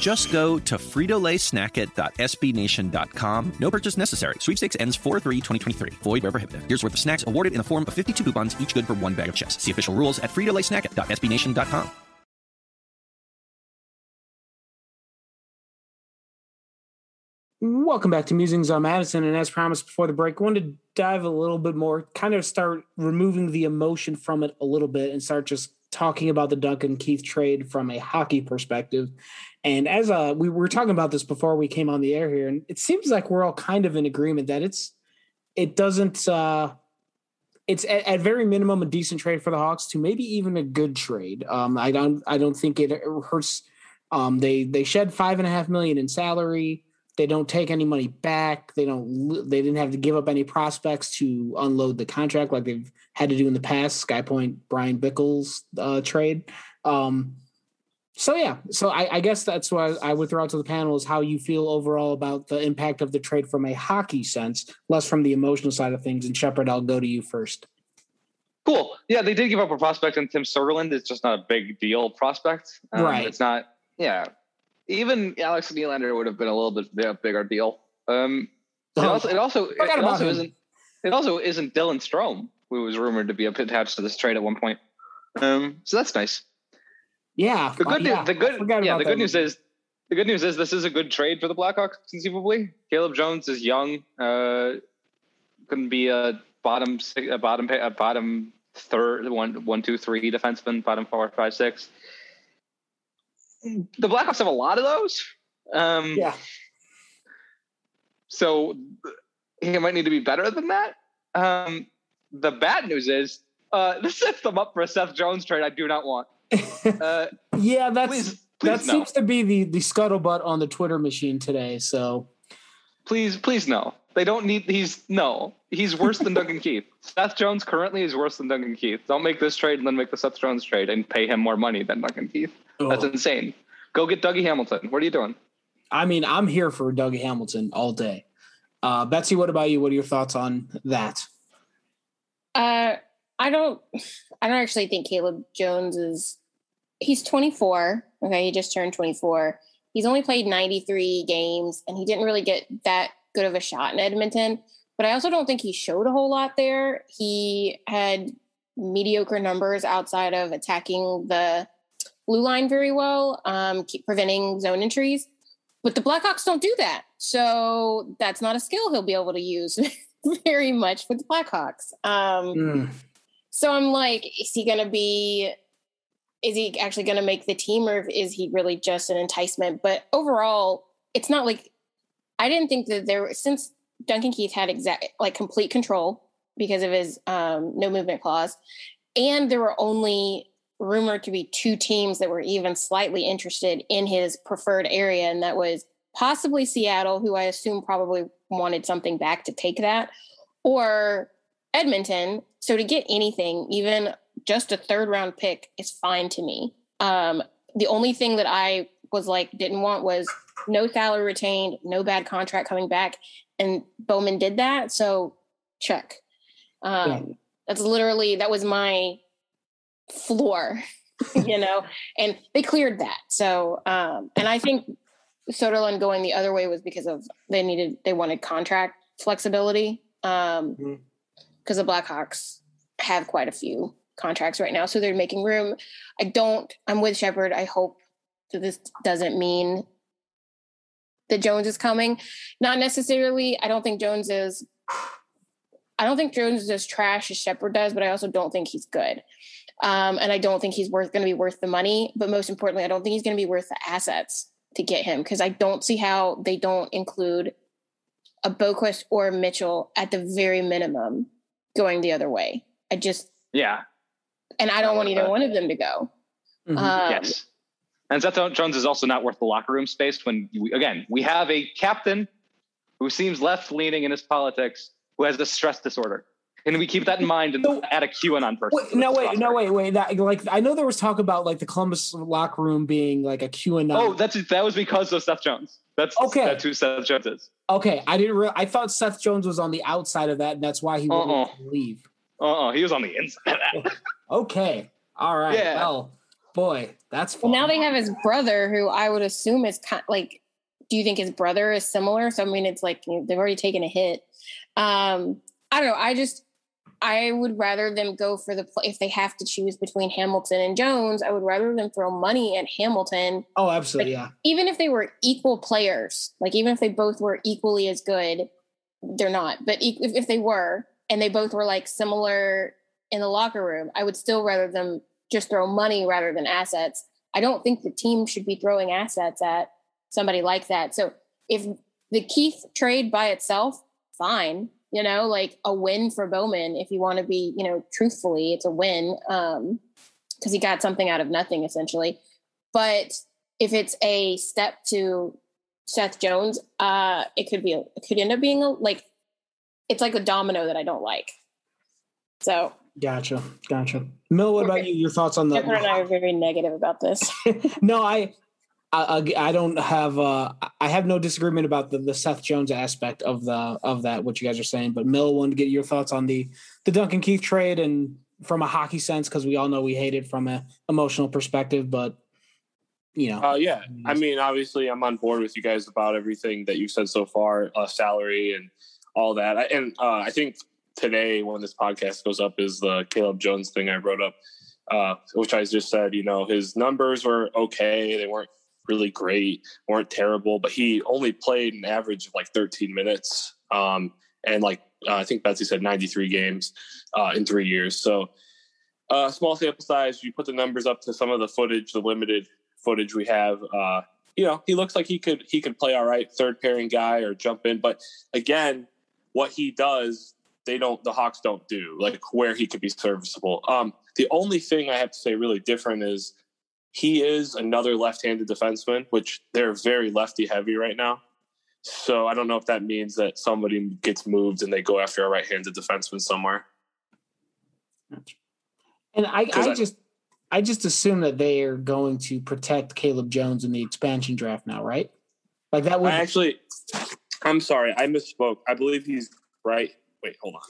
Just go to fritolaysnackit.sbnation.com. No purchase necessary. Sweepstakes ends 4-3-2023. Void where prohibited. Here's worth of snacks awarded in the form of 52 coupons, each good for one bag of chips. See official rules at fritolaysnackit.sbnation.com. Welcome back to Musings on Madison. And as promised before the break, I wanted to dive a little bit more, kind of start removing the emotion from it a little bit and start just talking about the Duncan Keith trade from a hockey perspective. And as uh, we were talking about this before we came on the air here, and it seems like we're all kind of in agreement that it's it doesn't uh, it's at, at very minimum a decent trade for the Hawks to maybe even a good trade. Um, I don't I don't think it hurts. Um, they they shed five and a half million in salary. They don't take any money back. They don't. They didn't have to give up any prospects to unload the contract like they've had to do in the past. Skypoint Bryan Bickell's uh, trade. Um, so yeah, so I, I guess that's what I would throw out to the panel is how you feel overall about the impact of the trade from a hockey sense, less from the emotional side of things. And Shepard, I'll go to you first. Cool. Yeah, they did give up a prospect in Tim Soderlund. It's just not a big deal prospect. Um, Right. It's not. Yeah. Even Alex Nylander would have been a little bit a bigger deal. Um, it Oh, also it also, it also him. isn't it also isn't Dylan Strome, who was rumored to be attached to this trade at one point. Um, so that's nice. Yeah. The good, uh, yeah, the good, yeah. The good news is, the good news is this is a good trade for the Blackhawks conceivably. Caleb Jones is young. Uh, couldn't be a bottom, a bottom, a bottom third, one, one, two, three defenseman, bottom four, five, six. The Blackhawks have a lot of those. Um, Yeah. so he might need to be better than that. Um, the bad news is uh, this sets them up for a Seth Jones trade. I do not want. Uh, Yeah, that's please, that no. seems to be the the scuttlebutt on the Twitter machine today. So Please, please no. They don't need. He's no. He's worse than Duncan Keith. Seth Jones currently is worse than Duncan Keith. Don't make this trade and then make the Seth Jones trade and pay him more money than Duncan Keith. That's Oh. insane. Go get Dougie Hamilton. What are you doing? I mean, I'm here for Dougie Hamilton all day. Uh, Betsy, what about you? What are your thoughts on that? Uh, I don't. I don't actually think Caleb Jones is. He's 24. Okay, he just turned 24. He's only played 93 games, and he didn't really get that good of a shot in Edmonton. But I also don't think he showed a whole lot there. He had mediocre numbers outside of attacking the blue line very well, um, keep preventing zone entries. But the Blackhawks don't do that, so that's not a skill he'll be able to use very much with the Blackhawks. Um, Mm. so I'm like, is he going to be? Is he actually going to make the team, or is he really just an enticement? But overall, it's not like I didn't think that there since Duncan Keith had exact like complete control because of his um, no movement clause, and there were only rumored to be two teams that were even slightly interested in his preferred area, and that was possibly Seattle, who I assume probably wanted something back to take that, or Edmonton. So to get anything, even just a third round pick, is fine to me. Um, the only thing that I was like didn't want was no salary retained, no bad contract coming back, and Bowman did that. So check. Um, Yeah. That's literally that was my floor, you know, and they cleared that. So, um, and I think Soderlund going the other way was because of they needed they wanted contract flexibility. Um, Mhm. because the Blackhawks have quite a few contracts right now, so they're making room. I don't. I'm with Shepard. I hope that this doesn't mean that Jones is coming. Not necessarily. I don't think Jones is. I don't think Jones is as trash as Shepard does, but I also don't think he's good. Um, and I don't think he's worth going to be worth the money. But most importantly, I don't think he's going to be worth the assets to get him because I don't see how they don't include a Boqvist or Mitchell at the very minimum going the other way. I just Yeah. And I don't want either one of them to go. Mhm. Um, yes. And Seth Jones is also not worth the locker room space when, we, again, we have a captain who seems left leaning in his politics who has a stress disorder. And we keep that in mind and So- add a QAnon person. Wait, no, this wait, no, roster. wait, wait. That like I know there was talk about like the Columbus locker room being like a QAnon. Oh, that's that was because of Seth Jones. That's Okay. That's who Seth Jones is. okay. I didn't. Re- I thought Seth Jones was on the outside of that, and that's why he wanted Uh-uh. to leave. Uh, he was on the inside. Okay, all right. Yeah. Well, boy, that's Well, now they have his brother, who I would assume is kind like. Do you think his brother is similar? So I mean, it's like they've already taken a hit. Um, I don't know. I just I would rather them go for the pl- if they have to choose between Hamilton and Jones. I would rather them throw money at Hamilton, Oh, absolutely. Yeah. even if they were equal players. Like even if they both were equally as good, they're not. But e- if, if they were, and they both were like similar in the locker room, I would still rather them just throw money rather than assets. I don't think the team should be throwing assets at somebody like that. So if the Keith trade by itself, fine. You know, like a win for Bowman. If you want to be, you know, truthfully, it's a win um, because he got something out of nothing essentially. But if it's a step to Seth Jones, uh, it could be, it could end up being a, like, it's like a domino that I don't like. So Gotcha. Gotcha. Mill, what about you? Your thoughts on Pepper and? I are very negative about this. no, I, I, I don't have. Uh, I have no disagreement about the, the Seth Jones aspect of the of that. What you guys are saying, but Mill wanted to get your thoughts on the the Duncan Keith trade and from a hockey sense because we all know we hate it from a emotional perspective, but you know, Uh, yeah, I mean, obviously, I'm on board with you guys about everything that you've said so far, uh, salary and all that. And uh, I think today, when this podcast goes up, is the Caleb Jones thing I wrote up. uh, which I just said, you know, his numbers were okay. They weren't really great, weren't terrible, but he only played an average of like 13 minutes. Um, and like, uh, I think Betsy said 93 games uh, in three years. So, uh, small sample size. You put the numbers up to some of the footage, the limited footage we have. Uh, you know, he looks like he could he could play all right, third pairing guy or jump in. But again, what he does, they don't. The Hawks don't do like where he could be serviceable. Um, the only thing I have to say really different is he is another left-handed defenseman, which they're very lefty heavy right now. So I don't know if that means that somebody gets moved and they go after a right-handed defenseman somewhere. And I, I I- just I just assume that they are going to protect Caleb Jones in the expansion draft now, right? Like that would I actually, I'm sorry, I misspoke. I believe he's right. Wait, hold on.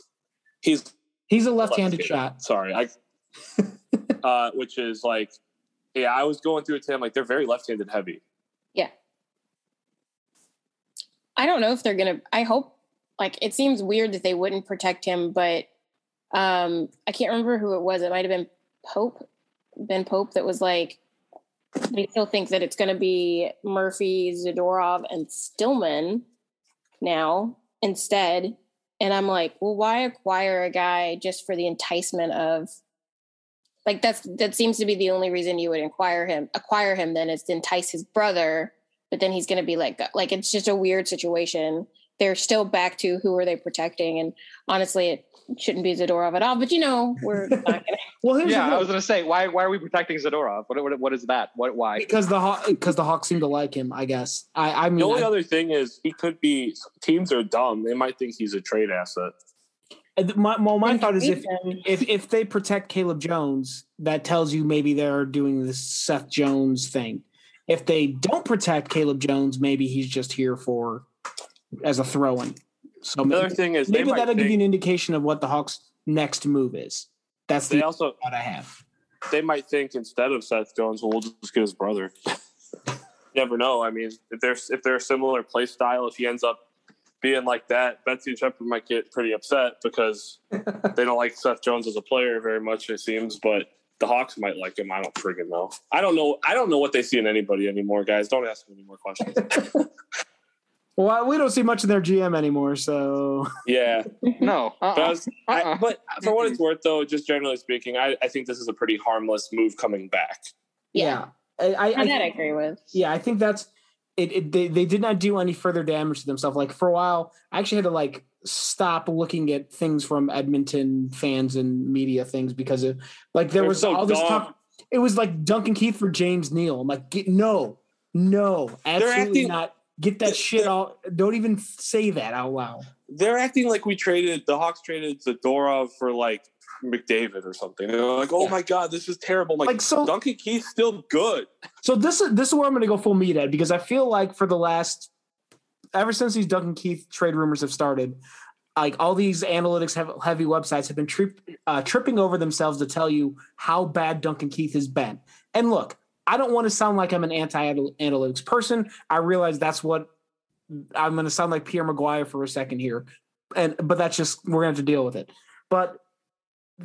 He's he's a left-handed left-handed. shot. Sorry, I. uh, which is like, yeah, I was going through it today. I'm like, they're very left-handed heavy. Yeah. I don't know if they're gonna. I hope. Like, it seems weird that they wouldn't protect him, but um, I can't remember who it was. It might have been Pope, Ben Pope, that was like, they still think that it's going to be Murphy, Zadorov, and Stillman now instead. And I'm like, well, why acquire a guy just for the enticement of like that's that seems to be the only reason you would acquire him acquire him then is to entice his brother but then he's to be like like it's just a weird situation they're still back to who are they protecting and honestly it shouldn't be Zadorov at all but you know we're not gonna well here's yeah, the I was gonna say why why are we protecting Zadorov? What what, what is that? What why? because the Haw- because the Hawks seem to like him. I guess. I I mean, The only I- other thing is he could be. Teams are dumb. They might think he's a trade asset. Uh, my, well, my thought is if, if if they protect Caleb Jones, that tells you maybe they're doing this Seth Jones thing. If they don't protect Caleb Jones, maybe he's just here for as a throw-in. So The other thing is maybe that'll give you an indication of what the Hawks' next move is. That's They the also thought I have. they might think instead of Seth Jones, well, we'll just get his brother. you never know. I mean, if there's if they're a similar play style, if he ends up being like that, Betsy and Shepard might get pretty upset because they don't like Seth Jones as a player very much. It seems, but the Hawks might like him. I don't friggin' know. I don't know. I don't know what they see in anybody anymore, guys. Don't ask me any more questions. Well, we don't see much of their GM anymore, so yeah. No. But, I Uh-uh. was- I- Uh-uh. but for what it's worth, though, just generally speaking, I, I think this is a pretty harmless move coming back. yeah. I, I, that I agree with Yeah, I think that's it. it they, they did not do any further damage to themselves. Like for a while, I actually had to like stop looking at things from Edmonton fans and media things because of like there They're was so all this dumb. talk. It was like Duncan Keith for James Neal. I'm like, get, no, no, absolutely acting- not. Get that shit out. Don't even say that out loud. They're acting like we traded the Hawks traded Zadorov for like McDavid or something. They're like, oh my god, this is terrible. Like, Like, so- Duncan Keith's still good. So this is this is where I'm going to go full meat at because I feel like for the last ever since these Duncan Keith trade rumors have started, like all these analytics have, heavy websites have been trip, uh, tripping over themselves to tell you how bad Duncan Keith has been. And look, I don't want to sound like I'm an anti-analytics person. I realize that's what I'm going to sound like Pierre McGuire for a second here, and but that's just we're going to have to deal with it. But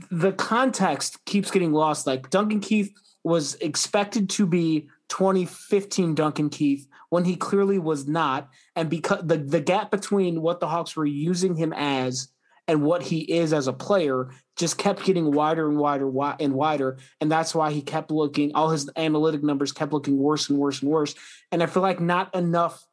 the context keeps getting lost. Like Duncan Keith was expected to be 2015 Duncan Keith when he clearly was not, and because the the gap between what the Hawks were using him as and what he is as a player just kept getting wider and wider and wider, and that's why he kept looking. All his analytic numbers kept looking worse and worse and worse, and I feel like not enough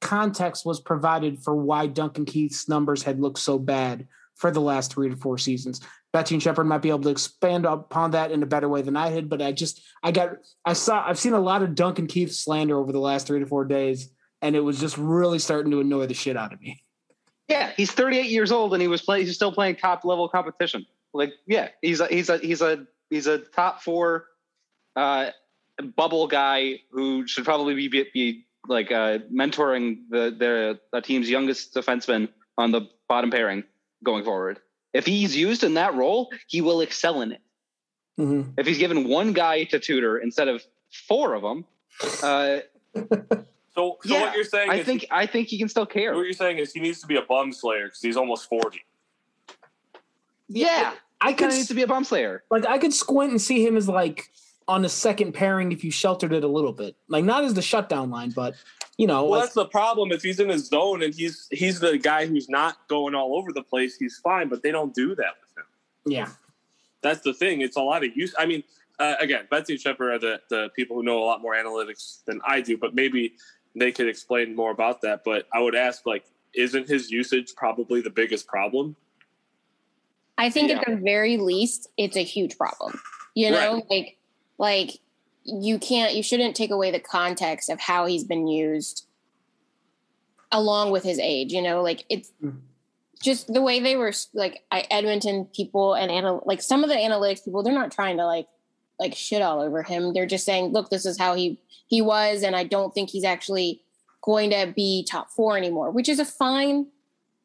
context was provided for why Duncan Keith's numbers had looked so bad for the last three to four seasons. Betsy and Shepard might be able to expand upon that in a better way than I did, but I just I got I saw I've seen a lot of Duncan Keith slander over the last three to four days, and it was just really starting to annoy the shit out of me. Yeah, he's 38 years old and he was playing. He's still playing top level competition. Like, yeah, he's a he's a he's a he's a top four uh, bubble guy who should probably be be, be like uh, mentoring the the, the team's youngest defenseman on the bottom pairing going forward. If he's used in that role, he will excel in it. Mm-hmm. If he's given one guy to tutor instead of four of them, uh, So, so Yeah, what you're saying I is think I think he can still care. what you're saying is he needs to be a bum slayer because he's almost 40. Yeah, I Kind could of needs to be a bomb slayer. like I could squint and see him as like on the second pairing if you sheltered it a little bit. Like not as the shutdown line, but you know, Well, like, that's the problem. If he's in his zone and he's he's the guy who's not going all over the place, he's fine. But they don't do that with him. yeah. That's the thing. It's a lot of use. I mean, uh, again, Betsy and Shepard are the the people who know a lot more analytics than I do. But maybe they could explain more about that. But I would ask, like, isn't his usage probably the biggest problem? I think Yeah. at the very least, it's a huge problem. You know, like like you can't you shouldn't take away the context of how he's been used along with his age, you know, like it's Mhm. just the way they were like I, Edmonton people and anal- like some of the analytics people, they're not trying to like like shit all over him. They're just saying, look, this is how he he was, and I don't think he's actually going to be top four anymore, which is a fine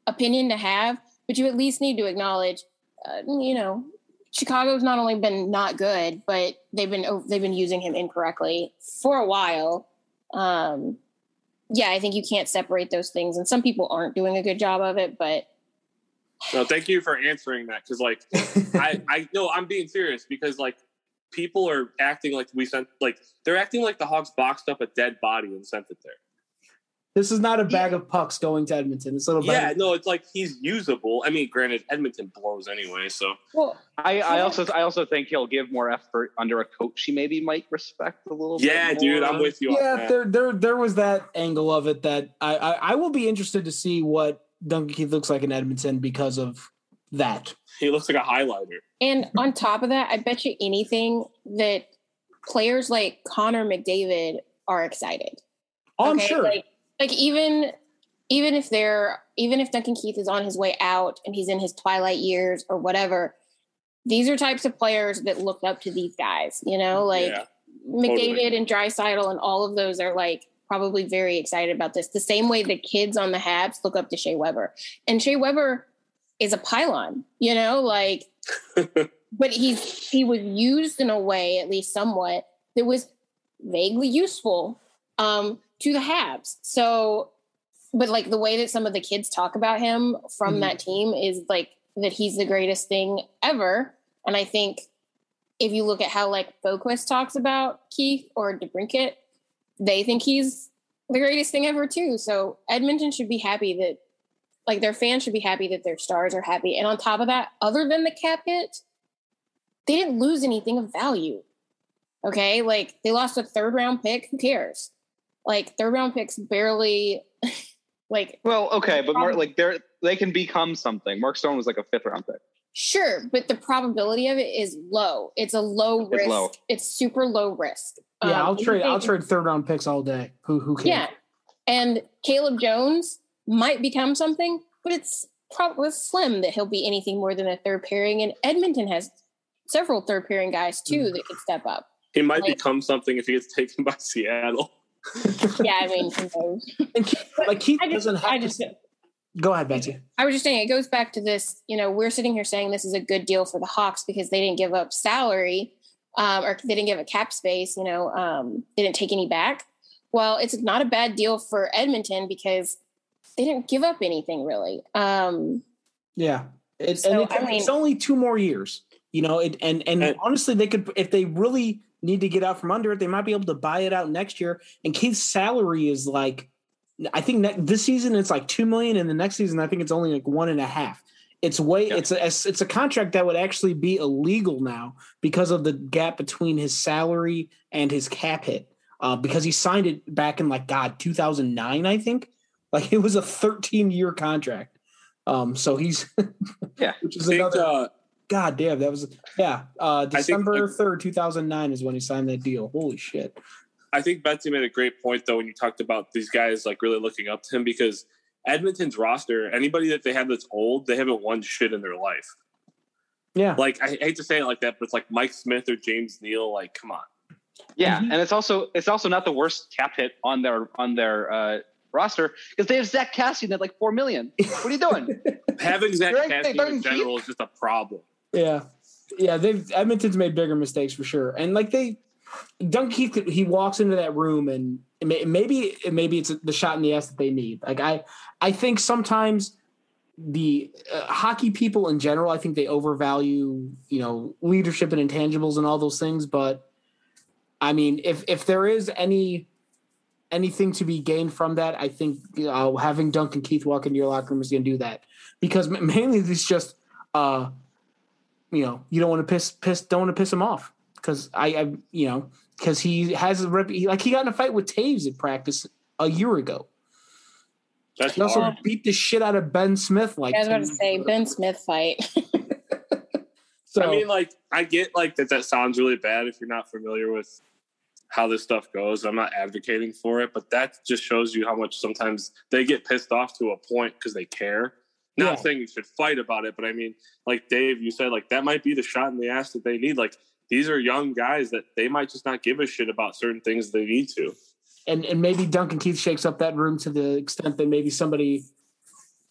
opinion to have, but you at least need to acknowledge, uh, you know, Chicago's not only been not good, but they've been oh, they've been using him incorrectly for a while. Um, yeah, I think you can't separate those things, and some people aren't doing a good job of it. But No, thank you for answering that because, like, I I no, I'm being serious because like people are acting like we sent like they're acting like the Hawks boxed up a dead body and sent it there. This is not a bag of pucks going to Edmonton. It's a little Yeah, bag no, it's like he's usable. I mean, granted, Edmonton blows anyway, so well, I, I also I also think he'll give more effort under a coach he maybe might respect a little bit. yeah, dude. I'm with you. yeah, on that. there there there was that angle of it that I, I I will be interested to see what Duncan Keith looks like in Edmonton because of that. He looks like a highlighter. and on top of that, I bet you anything that players like Connor McDavid are excited. Oh, I'm sure. Like, like even even if they're even if Duncan Keith is on his way out and he's in his twilight years or whatever, these are types of players that look up to these guys. You know, like yeah. McDavid totally. and Draisaitl and all of those are like probably very excited about this. The same way the kids on the Habs look up to Shea Weber, and Shea Weber is a pylon. You know, like but he's he was used in a way, at least somewhat, that was vaguely useful um, to the Habs. So, but like the way that some of the kids talk about him from Mhm. that team is like that he's the greatest thing ever. And I think if you look at how like Boqvist talks about Keith or DeBrincat, they think he's the greatest thing ever too. So Edmonton should be happy that like their fans should be happy that their stars are happy. And on top of that, other than the cap hit, they didn't lose anything of value. Okay. Like they lost a third round pick. Who cares? Like third round picks barely like Well, okay, but Mark, like they're they can become something. Mark Stone was like a fifth round pick. sure, but the probability of it is low. It's a low It's risk. low. It's super low risk. yeah, Um, I'll trade. I'll trade third round picks all day. Who who cares? Yeah. And Caleb Jones might become something, but it's probably slim that he'll be anything more than a third pairing. And Edmonton has several third pairing guys too Mm. that could step up. He might Like- become something if he gets taken by Seattle. Yeah, I mean, who knows? Like Keith I just, doesn't have I to. Go ahead, Betsy. I was just saying, it goes back to this. You know, we're sitting here saying this is a good deal for the Hawks because they didn't give up salary, um, or they didn't give a cap space. You know, um, they didn't take any back. Well, it's not a bad deal for Edmonton because they didn't give up anything really. Um, Yeah, it, So, and it, I mean- it's only two more years. You know, it, and and And- honestly, they could if they really need to get out from under it, they might be able to buy it out next year. And Keith's salary is like, I think ne- this season it's like two million, and the next season I think it's only like one and a half. It's way Yeah. it's a it's a contract that would actually be illegal now because of the gap between his salary and his cap hit. Uh, because he signed it back in like God 2009, I think. Like it was a 13 year contract. Um, so he's Yeah. which is think, another. uh, God damn, that was yeah. Uh, December like- third, two thousand nine is when he signed that deal. Holy shit! I think Betsy made a great point though when you talked about these guys like really looking up to him because Edmonton's roster, anybody that they have that's old, they haven't won shit in their life. Yeah, Like I hate to say it like that, but it's like Mike Smith or James Neal. Like, come on. Yeah, Mhm. and it's also it's also not the worst cap hit on their on their uh, roster because they have Zack Kassian at like four million. What are you doing? Having Zach Right, Cassian they're in general is just a problem. yeah, yeah. They've Edmonton's made bigger mistakes for sure, and like they, Duncan Keith, he walks into that room and it maybe maybe it's the shot in the ass that they need. Like I, I think sometimes the uh, hockey people in general, I think they overvalue, you know, leadership and intangibles and all those things. But I mean, if if there is any anything to be gained from that, I think you know, having Duncan Keith walk into your locker room is going to do that because mainly it's just, uh, you know, you don't want to piss piss don't want to piss him off because I, I you know because he has a rep like he got in a fight with Toews at practice a year ago. That's he also hard. beat the shit out of Ben Smith. Like I was about to say Ben Smith fight. so, I mean, like, I get like that. That sounds really bad if you're not familiar with how this stuff goes. I'm not advocating for it, but that just shows you how much sometimes they get pissed off to a point because they care. Not Yeah. saying you should fight about it, but I mean, like Dave, you said, like that might be the shot in the ass that they need. Like these are young guys that they might just not give a shit about certain things they need to. and and maybe Duncan Keith shakes up that room to the extent that maybe somebody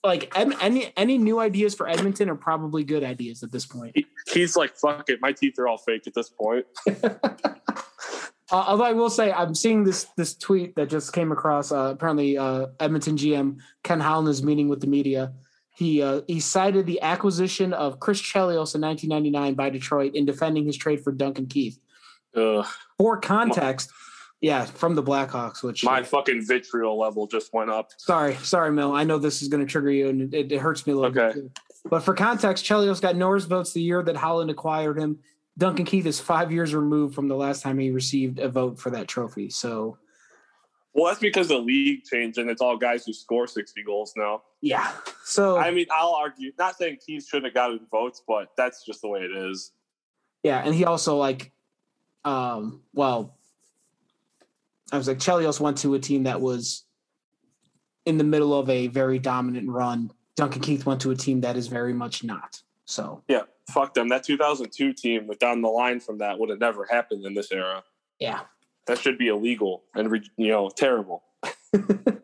like any any new ideas for Edmonton are probably good ideas at this point. He, he's like, fuck it, my teeth are all fake at this point. Uh, although I will say, I'm seeing this this tweet that just came across. Uh, apparently, uh, Edmonton GM Ken Holland is meeting with the media. He uh, he cited the acquisition of Chris Chelios in 1999 by Detroit in defending his trade for Duncan Keith. Ugh, For context, yeah, from the Blackhawks. Which my fucking vitriol level just went up. sorry, sorry, Mill. I know this is going to trigger you, and it, it hurts me a little Okay. bit. Too. But for context, Chelios got Norris votes the year that Holland acquired him. Duncan Keith is five years removed from the last time he received a vote for that trophy. So Well, that's because the league changed and it's all guys who score 60 goals now. yeah, so I mean, I'll argue, not saying Keith shouldn't have gotten votes, but that's just the way it is. Yeah, and he also like, um, well, I was like Chelios went to a team that was in the middle of a very dominant run. Duncan Keith went to a team that is very much not. So Yeah, fuck them. That 2002 team with down the line from that would have never happened in this era. yeah, That should be illegal and re- you know terrible. but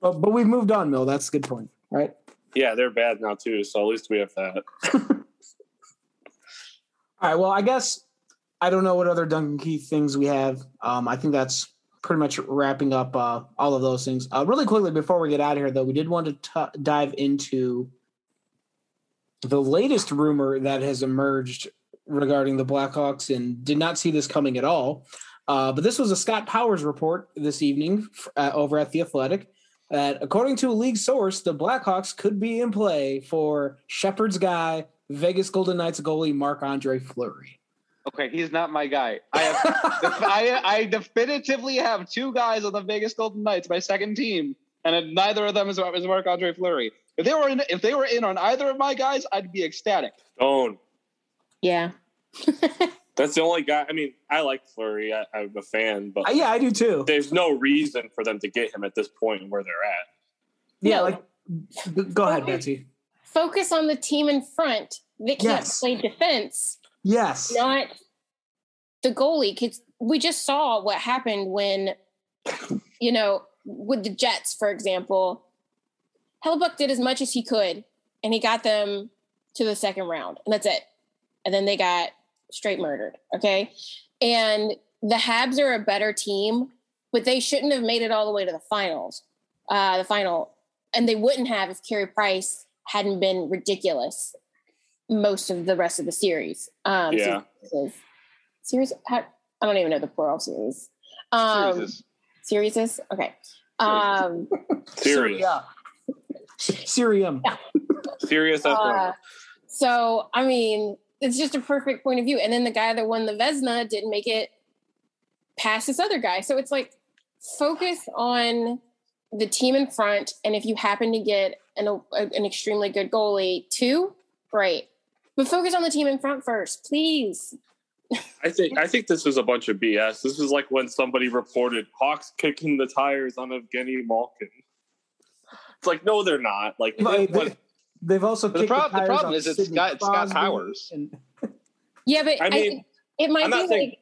but we've moved on, Mill. That's a good point, right? Yeah, they're bad now too. So at least we have that. All right. Well, I guess I don't know what other Duncan Keith things we have. Um, I think that's pretty much wrapping up uh, all of those things. Uh, really quickly before we get out of here, though, we did want to t- dive into the latest rumor that has emerged regarding the Blackhawks, and did not see this coming at all. Uh, but this was a Scott Powers report this evening uh, over at the Athletic. That according to a league source, the Blackhawks could be in play for Shepard's guy, Vegas Golden Knights goalie Marc Andre Fleury. Okay, he's not my guy. I have, I, I definitively have two guys on the Vegas Golden Knights, my second team, and neither of them is, is Marc Andre Fleury. If they were in, if they were in on either of my guys, I'd be ecstatic. Don't. yeah. That's the only guy. I mean, I like Fleury. I, I'm a fan, but Uh, yeah, I do too. there's no reason for them to get him at this point where they're at. Yeah, No. like go ahead, Betsy. Focus on the team in front. They can't Yes. play defense, Yes. not the goalie. Because we just saw what happened when, you know, with the Jets, for example, Hellebuyck did as much as he could, and he got them to the second round, and that's it. And then they got straight murdered. Okay, and the Habs are a better team, but they shouldn't have made it all the way to the finals, uh, the final, and they wouldn't have if Carey Price hadn't been ridiculous most of the rest of the series. Um, Yeah. series, series I don't even know the plural series. Um, Series. series okay. Um, Serious. Yeah. Syrium. Serious. uh, so I mean, it's just a perfect point of view. And then the guy that won the Vezina didn't make it past this other guy. So it's like focus on the team in front, and if you happen to get an a, an extremely good goalie too, great. But focus on the team in front first, please. I think I think this is a bunch of BS. This is like when somebody reported Hawks kicking the tires on Evgeny Malkin. It's like no, they're not. Like They- what- They've also The kicked prob- the tires problem on is it's Sidney Scott- Scott Crosby Powers. and- Yeah, but I I mean, it might I'm be not saying- like.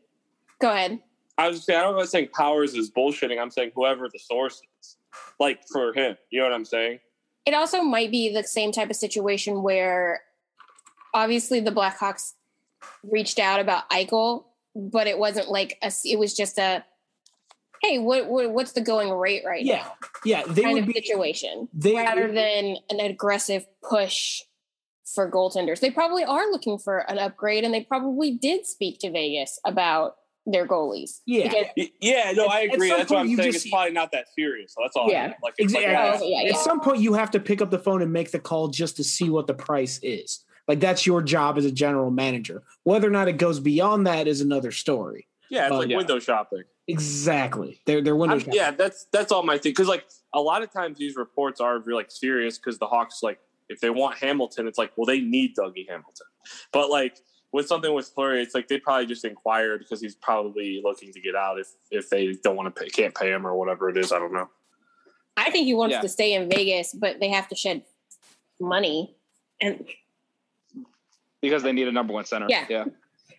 Go ahead. I was just saying, I don't know saying Powers is bullshitting. I'm saying whoever the source is, like for him. You know what I'm saying? it also might be the same type of situation where obviously the Blackhawks reached out about Eichel, but it wasn't like a, it was just a hey, what, what what's the going rate right Yeah, now? yeah, they kind would of be situation they- rather than an aggressive push for goaltenders. They probably are looking for an upgrade, and they probably did speak to Vegas about their goalies. Yeah. Because- Yeah, no, I agree. some That's what I'm you saying. just- it's probably not that serious. So that's all. Yeah. I mean. Like, it's like, Exactly. Oh, yeah, At some point, you have to pick up the phone and make the call just to see what the price is. Like that's your job as a general manager. Whether or not it goes beyond that is another story. Yeah, it's Oh, like yeah. window shopping. Exactly. They're they're window I'm- shopping. yeah, that's that's all my thing. Because like a lot of times these reports are like serious because the Hawks like if they want Hamilton, it's like well they need Dougie Hamilton. But like with something with Fleury, it's like they probably just inquired because he's probably looking to get out if if they don't want to pay, can't pay him or whatever it is. I don't know. I think he wants Yeah. to stay in Vegas, but they have to shed money. And because they need a number one center. Yeah. yeah.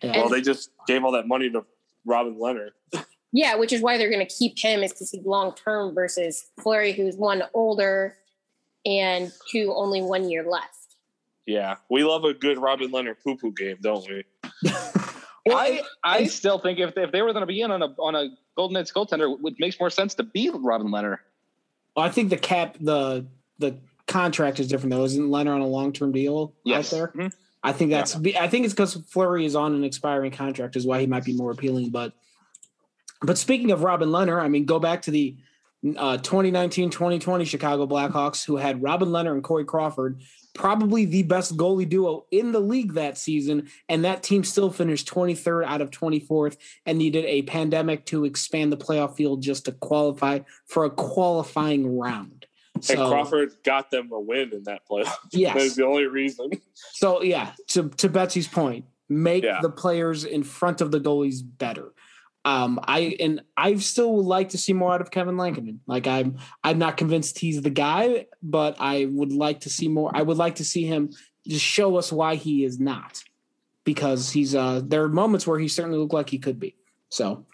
Yeah. Well, they just gave all that money to Robin Lehner. yeah, which is why they're going to keep him is because he's long term versus Fleury, who's one older and two only one year left. Yeah, we love a good Robin Lehner poo poo game, don't we? I, I still think if they, if they were going to be in on a on a Golden Knights goaltender, it makes more sense to be Robin Lehner. Well, I think the cap the the contract is different though. Isn't Lehner on a long term deal Yes. out there? Mhm. I think that's. I think it's because Fleury is on an expiring contract, is why he might be more appealing. But, but speaking of Robin Lehner, I mean, go back to the uh, 2019-2020 Chicago Blackhawks, who had Robin Lehner and Corey Crawford, probably the best goalie duo in the league that season, and that team still finished 23rd out of 24th, and needed a pandemic to expand the playoff field just to qualify for a qualifying round. So, and Crawford got them a win in that playoff. Yes. That's the only reason. So yeah, to to Betsy's point, make Yeah. the players in front of the goalies better. Um, I and I still would like to see more out of Kevin Lankinen. Like I'm I'm not convinced he's the guy, but I would like to see more. I would like to see him just show us why he is not, because he's uh there are moments where he certainly looked like he could be. So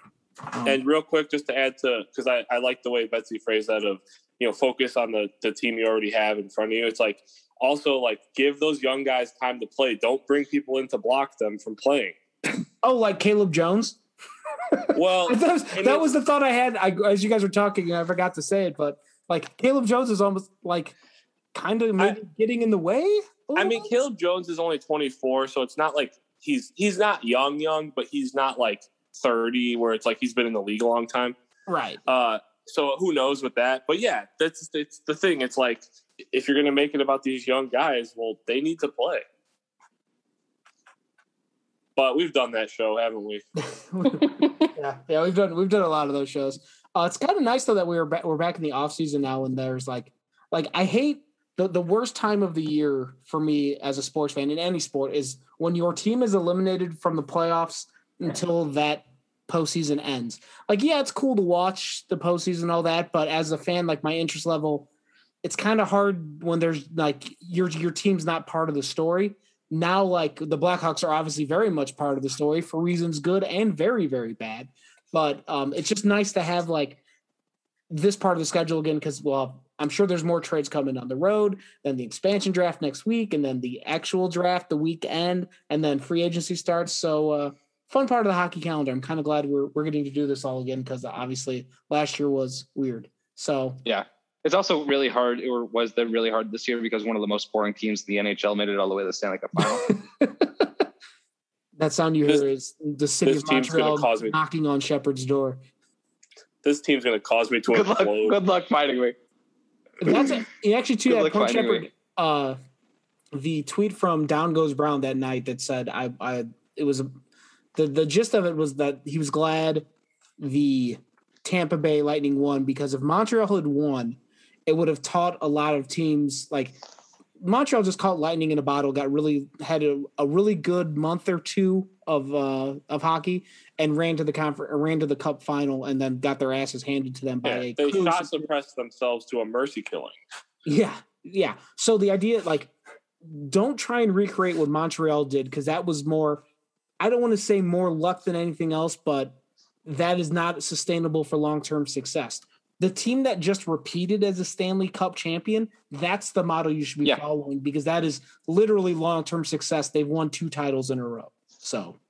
um, And real quick, just to add to, because I, I like the way Betsy phrased that of, you know, focus on the, the team you already have in front of you. It's like also like give those young guys time to play. Don't bring people in to block them from playing. oh, like Caleb Jones. Well, that was, that was the thought I had I, as you guys were talking, I forgot to say it. But like Caleb Jones is almost like kind of maybe getting in the way. I mean, bit? Caleb Jones is only 24, so it's not like he's he's not young, young, but he's not like 30, where it's like he's been in the league a long time. right? Uh, so who knows with that? But yeah, that's it's the thing. It's like if you're going to make it about these young guys, well, they need to play. But we've done that show, haven't we? yeah, yeah, we've done we've done a lot of those shows. Uh, it's kind of nice though that we were ba- we're back in the off season now, and there's like like I hate the the worst time of the year for me as a sports fan in any sport is when your team is eliminated from the playoffs until that postseason ends. Like, yeah, it's cool to watch the postseason all that, but as a fan, like my interest level, it's kind of hard when there's like your your team's not part of the story. Now, like the Blackhawks are obviously very much part of the story for reasons good and very, very bad. But um, it's just nice to have like this part of the schedule again because, well, I'm sure there's more trades coming on the road, then the expansion draft next week, and then the actual draft the weekend, and then free agency starts. So, uh, fun part of the hockey calendar. I'm kind of glad we're we're getting to do this all again because obviously last year was weird. So Yeah. It's also really hard, or was that really hard this year because one of the most boring teams in the NHL made it all the way to the Stanley Cup final. that sound you This- hear is the city of Montreal cause me- knocking on Shepard's door. This team's going to cause me to good luck. Good luck fighting me. That's a, actually too Good that luck point Shepard. Uh, the tweet from Down Goes Brown that night that said I I it was a, the the gist of it was that he was glad the Tampa Bay Lightning won because if Montreal had won, it would have taught a lot of teams like Montreal just caught lightning in a bottle, got really had a, a really good month or two of uh of hockey and ran to the conference ran to the cup final and then got their asses handed to them by Yeah, a they cruise- shot suppressed themselves to a mercy killing. yeah, yeah. So the idea, like, don't try and recreate what Montreal did because that was more. I don't want to say more luck than anything else, but that is not sustainable for long term success. The team that just repeated as a Stanley Cup champion, that's the model you should be Yeah. following because that is literally long term success. They've won two titles in a row. So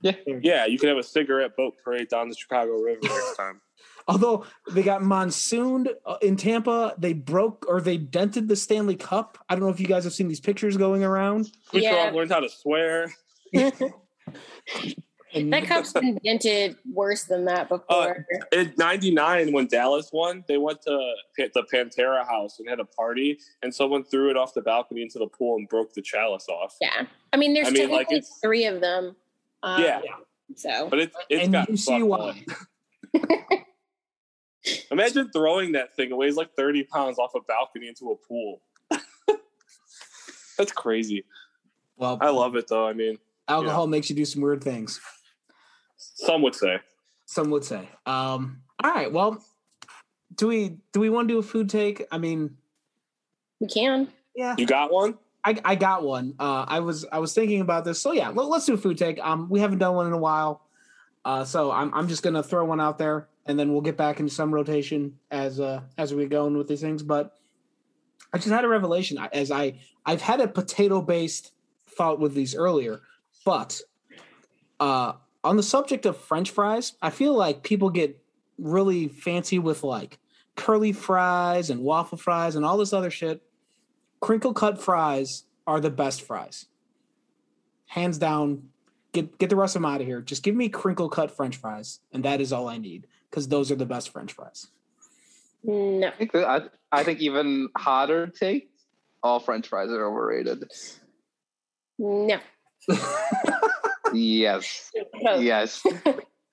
Yeah, yeah, you can have a cigarette boat parade down the Chicago River next time. Although they got monsooned uh, in Tampa, they broke or they dented the Stanley Cup. I don't know if you guys have seen these pictures going around. Kucherov Yeah. learned how to swear. And That cup's been dented worse than that Uh, before. in '99, when Dallas won, they went to the Pantera house and had a party, and someone threw it off the balcony into the pool and broke the chalice off. yeah. I mean, there's I mean, like, three of them. Um, Yeah. So But it's it's and got you see why. Imagine throwing that thing. It weighs like 30 pounds off a balcony into a pool. That's crazy. Well, I love it though. I mean, alcohol makes you do some weird things. some would say. Some would say. Um, all right. Well, do we do we want to do a food take? I mean, we can. Yeah. You got one? I, I got one. Uh, I was I was thinking about this. So yeah, let, us do a food take. Um, we haven't done one in a while, uh, so I'm I'm just gonna throw one out there, and then we'll get back into some rotation as uh as we go on with these things. But I just had a revelation as I I've had a potato based thought with these earlier, but uh, on the subject of French fries, I feel like people get really fancy with like curly fries and waffle fries and all this other shit crinkle cut fries are the best fries. Hands down. Get get the rest of them out of here. Just give me crinkle cut French fries, and that is all I need because those are the best French fries. No. I think, I, I think even hotter take, all French fries are overrated. No. Yes, yes.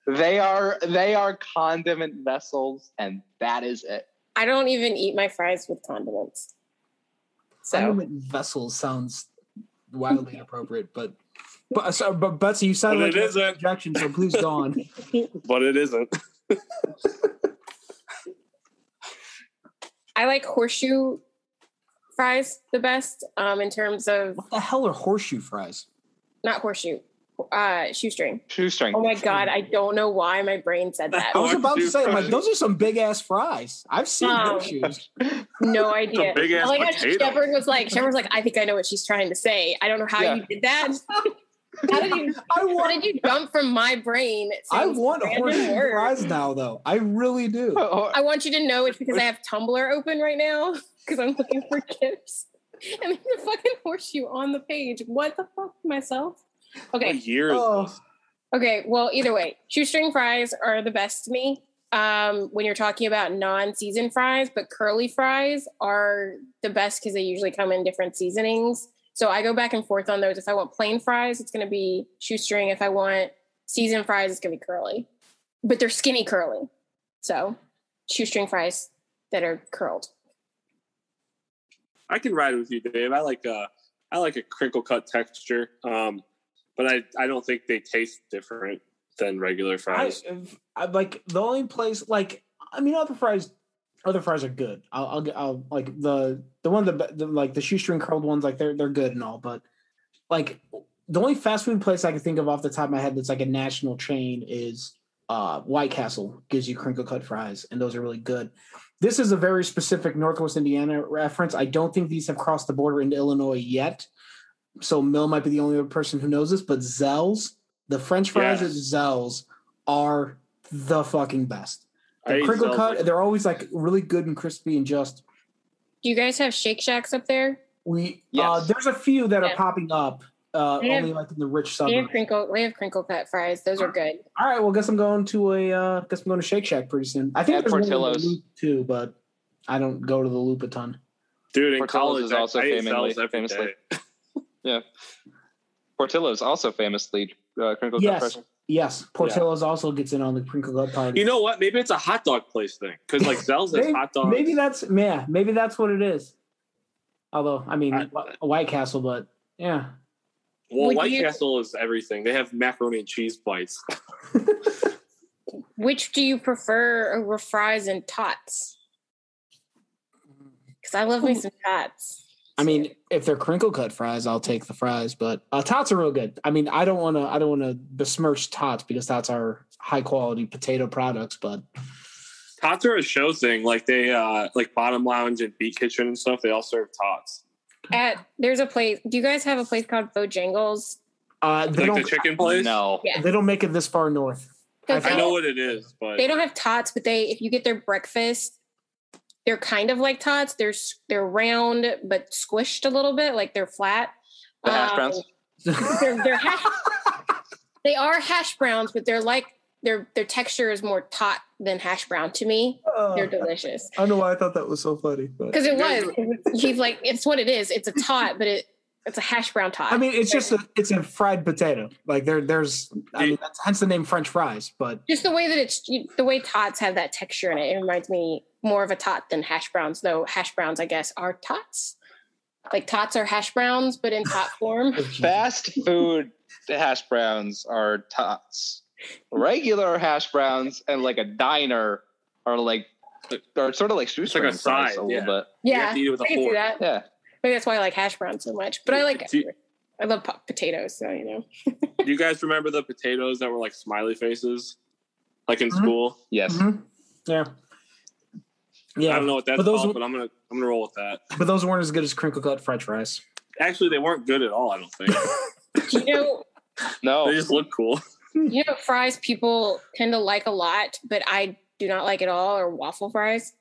they are they are condiment vessels, and that is it. I don't even eat my fries with condiments. So Condiment vessels sounds wildly inappropriate, but but so, but Betsy, you sound But like it you have isn't. an objection, so please go on. But it isn't. I like horseshoe fries the best um, in terms of what the hell are horseshoe fries? Not horseshoe, uh, shoestring. Shoestring. Oh my god, I don't know why my brain said that. I was about to say, like, those are some big ass fries. I've seen Um, horseshoes. No idea. big ass like how. Shepard was like, Shepard was like, I think I know what she's trying to say. I don't know how Yeah. you did that. How did you? I How want did you jump from my brain? I want horseshoe words? fries now, though. I really do. I want you to know it's because I have Tumblr open right now because I'm looking for gifts. And there's a fucking horseshoe on the page. What the fuck, myself? What Okay. year is Oh. this? Okay. Well, either way, shoestring fries are the best to me. Um, when you're talking about non-seasoned fries, but curly fries are the best because they usually come in different seasonings. So I go back and forth on those. If I want plain fries, it's going to be shoestring. If I want seasoned fries, it's going to be curly, but they're skinny curly. So shoestring fries that are curled. I can ride with you, Dave. I like uh I like a crinkle cut texture. Um, but I, I don't think they taste different than regular fries. I like the only place like I mean other fries other fries are good. I'll I'll, get- I'll like the the one that the, like the shoestring curled ones like they're they're good and all, but like the only fast food place I can think of off the top of my head that's like a national chain is uh White Castle gives you crinkle cut fries and those are really good. This is a very specific Northwest Indiana reference. I don't think these have crossed the border into Illinois yet. So Mil might be the only other person who knows this, but Zell's, the French fries Yes. at Zell's are the fucking best. The crinkle Zell's cut, like- they're always like really good and crispy and just Do you guys have Shake Shacks up there? we uh there's a few that are popping up uh have- only like in the rich They have crinkle. They have crinkle cut fries. Those are good. All right, well guess I'm going to a uh guess I'm going to Shake Shack pretty soon. I think At there's one in the Portillo's. Loop too, but I don't go to the loop a ton. Dude, in Portillo's college, is also I, famously- famously- Yeah. Portillo's also famously uh, crinkle cut Yes. fries. Yes, Portillo's also gets in on the crinkle cut party. You know what? Maybe it's a hot dog place thing because like Zell's has maybe, hot dogs. maybe that's yeah, maybe that's what it is. Although I mean I- a White Castle, but yeah. Well, Would White you- Castle is everything. They have macaroni and cheese bites. Which do you prefer over fries and tots? Because I love me some tots. I mean, if they're crinkle cut fries, I'll take the fries. But uh, tots are real good. I mean, I don't want to. I don't want to besmirch tots because tots are high quality potato products. But Tots are a show thing. Like they, uh like Bottom Lounge and Beat Kitchen and stuff. They all serve tots. At there's a place. Do you guys have a place called Bojangles? uh, they Like the don't. chicken place. No. Yeah. They don't make it this far north. I they know don't- what it is, but They don't have tots, but they if you get their breakfast, they're kind of like tots. They're they're round but squished a little bit, like they're flat. The hash Um, browns. they're, they're hash, they are hash browns, but they're like their their texture is more tot than hash brown to me. Ah. they're delicious I don't know why I thought that was so funny, but because it was. He's like it's what it is. It's a tot, but it it's a hash brown tot. I mean, it's just a it's a fried potato. Like there, there's I mean, that's hence the name French fries. But just the way that it's the way tots have that texture in it. It reminds me more of a tot than hash browns, though hash browns, I guess, are tots. Like tots are hash browns, but in tot form. Fast food hash browns are tots. Regular hash browns and like a diner are like are sort of like shoestring like a fries side, a little yeah. bit. Yeah, You have to eat it with a I see fork. that. Yeah. Maybe that's why I like hash browns so much. But I like I love po- potatoes, so you know. Do you guys remember the potatoes that were like smiley faces, like in Mhm. school? Yes. Mhm. yeah, yeah. I don't know what that's but those, called, but I'm gonna I'm gonna roll with that. but those weren't as good as crinkle cut French fries. Actually, they weren't good at all. I don't think You know, No. they just look cool. you know, fries people tend to like a lot, but I do not like at all. Or waffle fries.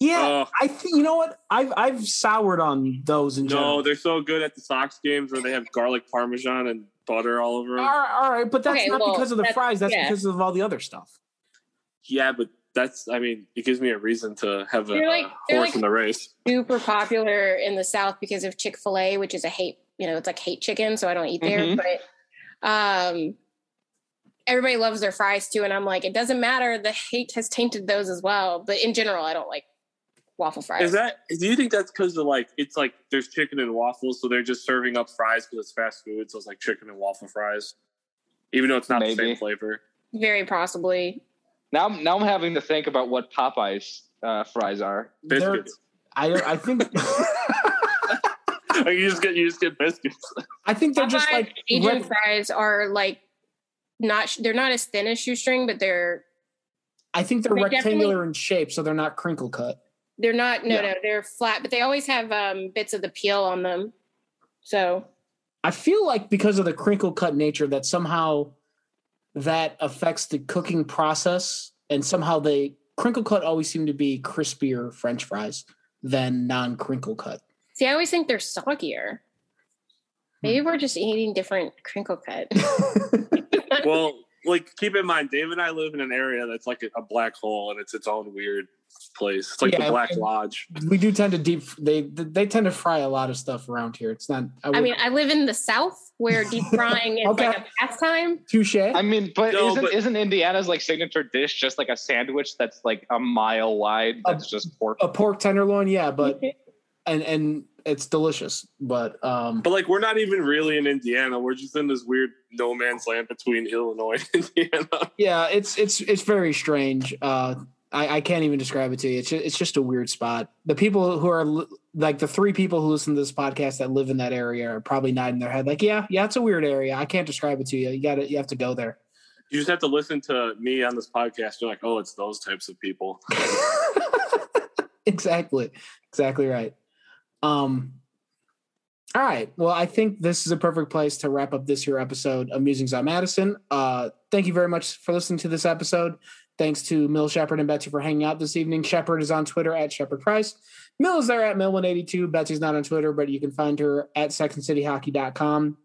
Yeah, Uh, I think you know what I've I've soured on those in No, general. they're so good at the Sox games where they have garlic parmesan and butter all over them. right, all right, but that's Okay, not well, because of the that's- fries. That's yeah. because of all the other stuff. Yeah, but that's I mean, it gives me a reason to have a, They're like- a horse like- in the race. Super popular in the South because of Chick Fil A, which is a hate. You know, it's like hate chicken, so I don't eat there. Mhm. But um, everybody loves their fries too, and I'm like, it doesn't matter. The hate has tainted those as well. But in general, I don't like waffle fries. Is that? Do you think that's because of like it's like there's chicken and waffles, so they're just serving up fries because it's fast food, so it's like chicken and waffle fries, even though it's not the same flavor. very possibly? Now, now I'm having to think about what Popeyes uh, fries are. Biscuits. I I think you just get you just get biscuits. I think they're just like Asian rep- fries are like not. They're not as thin as shoestring, but they're I think they're They rectangular in shape, so they're not crinkle cut. they're not. No, Yeah. no, they're flat, but they always have um, bits of the peel on them. So I feel like because of the crinkle cut nature that somehow that affects the cooking process and somehow they crinkle cut always seem to be crispier french fries than non crinkle cut. see, I always think they're soggier. Maybe we're just eating different crinkle cut. well, like keep in mind, Dave and I live in an area that's like a, a black hole, and it's its own weird place. It's like Yeah, the Black Lodge. we do tend to deep they they tend to fry a lot of stuff around here. It's not I, I mean, I live in the South where deep frying is Okay. like a pastime. touche. I mean, but No, isn't but- isn't Indiana's like signature dish just like a sandwich that's like a mile wide? That's just pork. a pork tenderloin, yeah, but and and it's delicious. But um But like, we're not even really in Indiana. We're just in this weird no man's land between Illinois and Indiana. yeah, it's it's it's very strange. Uh I, I can't even describe it to you. It's just, it's just a weird spot. The people who are like the three people who listen to this podcast that live in that area are probably nodding their head like, yeah, yeah, it's a weird area. I can't describe it to you. You got to you have to go there. You just have to listen to me on this podcast. You're like, oh, it's those types of people. exactly exactly right um all right. Well i think this is a perfect place to wrap up this here episode of musings on madison. Uh thank you very much for listening to this episode. Thanks to Mil Shepard and betsy for hanging out this evening. Shepard is on twitter at Shepard price. Mil is there at mill182 betsy's not on twitter but you can find her at secondcityhockey.com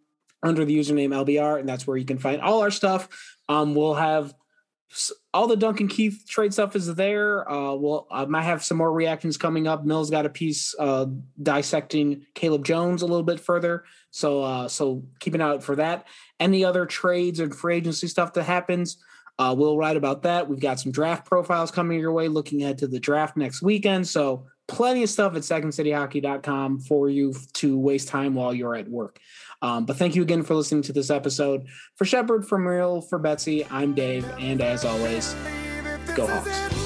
under the username lbr and that's where you can find all our stuff. Um we'll have all the Duncan Keith trade stuff is there. Uh, we'll I might have some more reactions coming up. Mil's got a piece uh, dissecting Caleb Jones a little bit further, so uh, so keep an eye out for that. Any other trades and free agency stuff that happens, uh, we'll write about that. We've got some draft profiles coming your way, looking ahead to the draft next weekend. So plenty of stuff at secondcityhockey.com for you to waste time while you're at work. Um, but thank you again for listening to this episode. For Shepard, for Muriel, for Betsy, I'm Dave, and as always, go Hawks.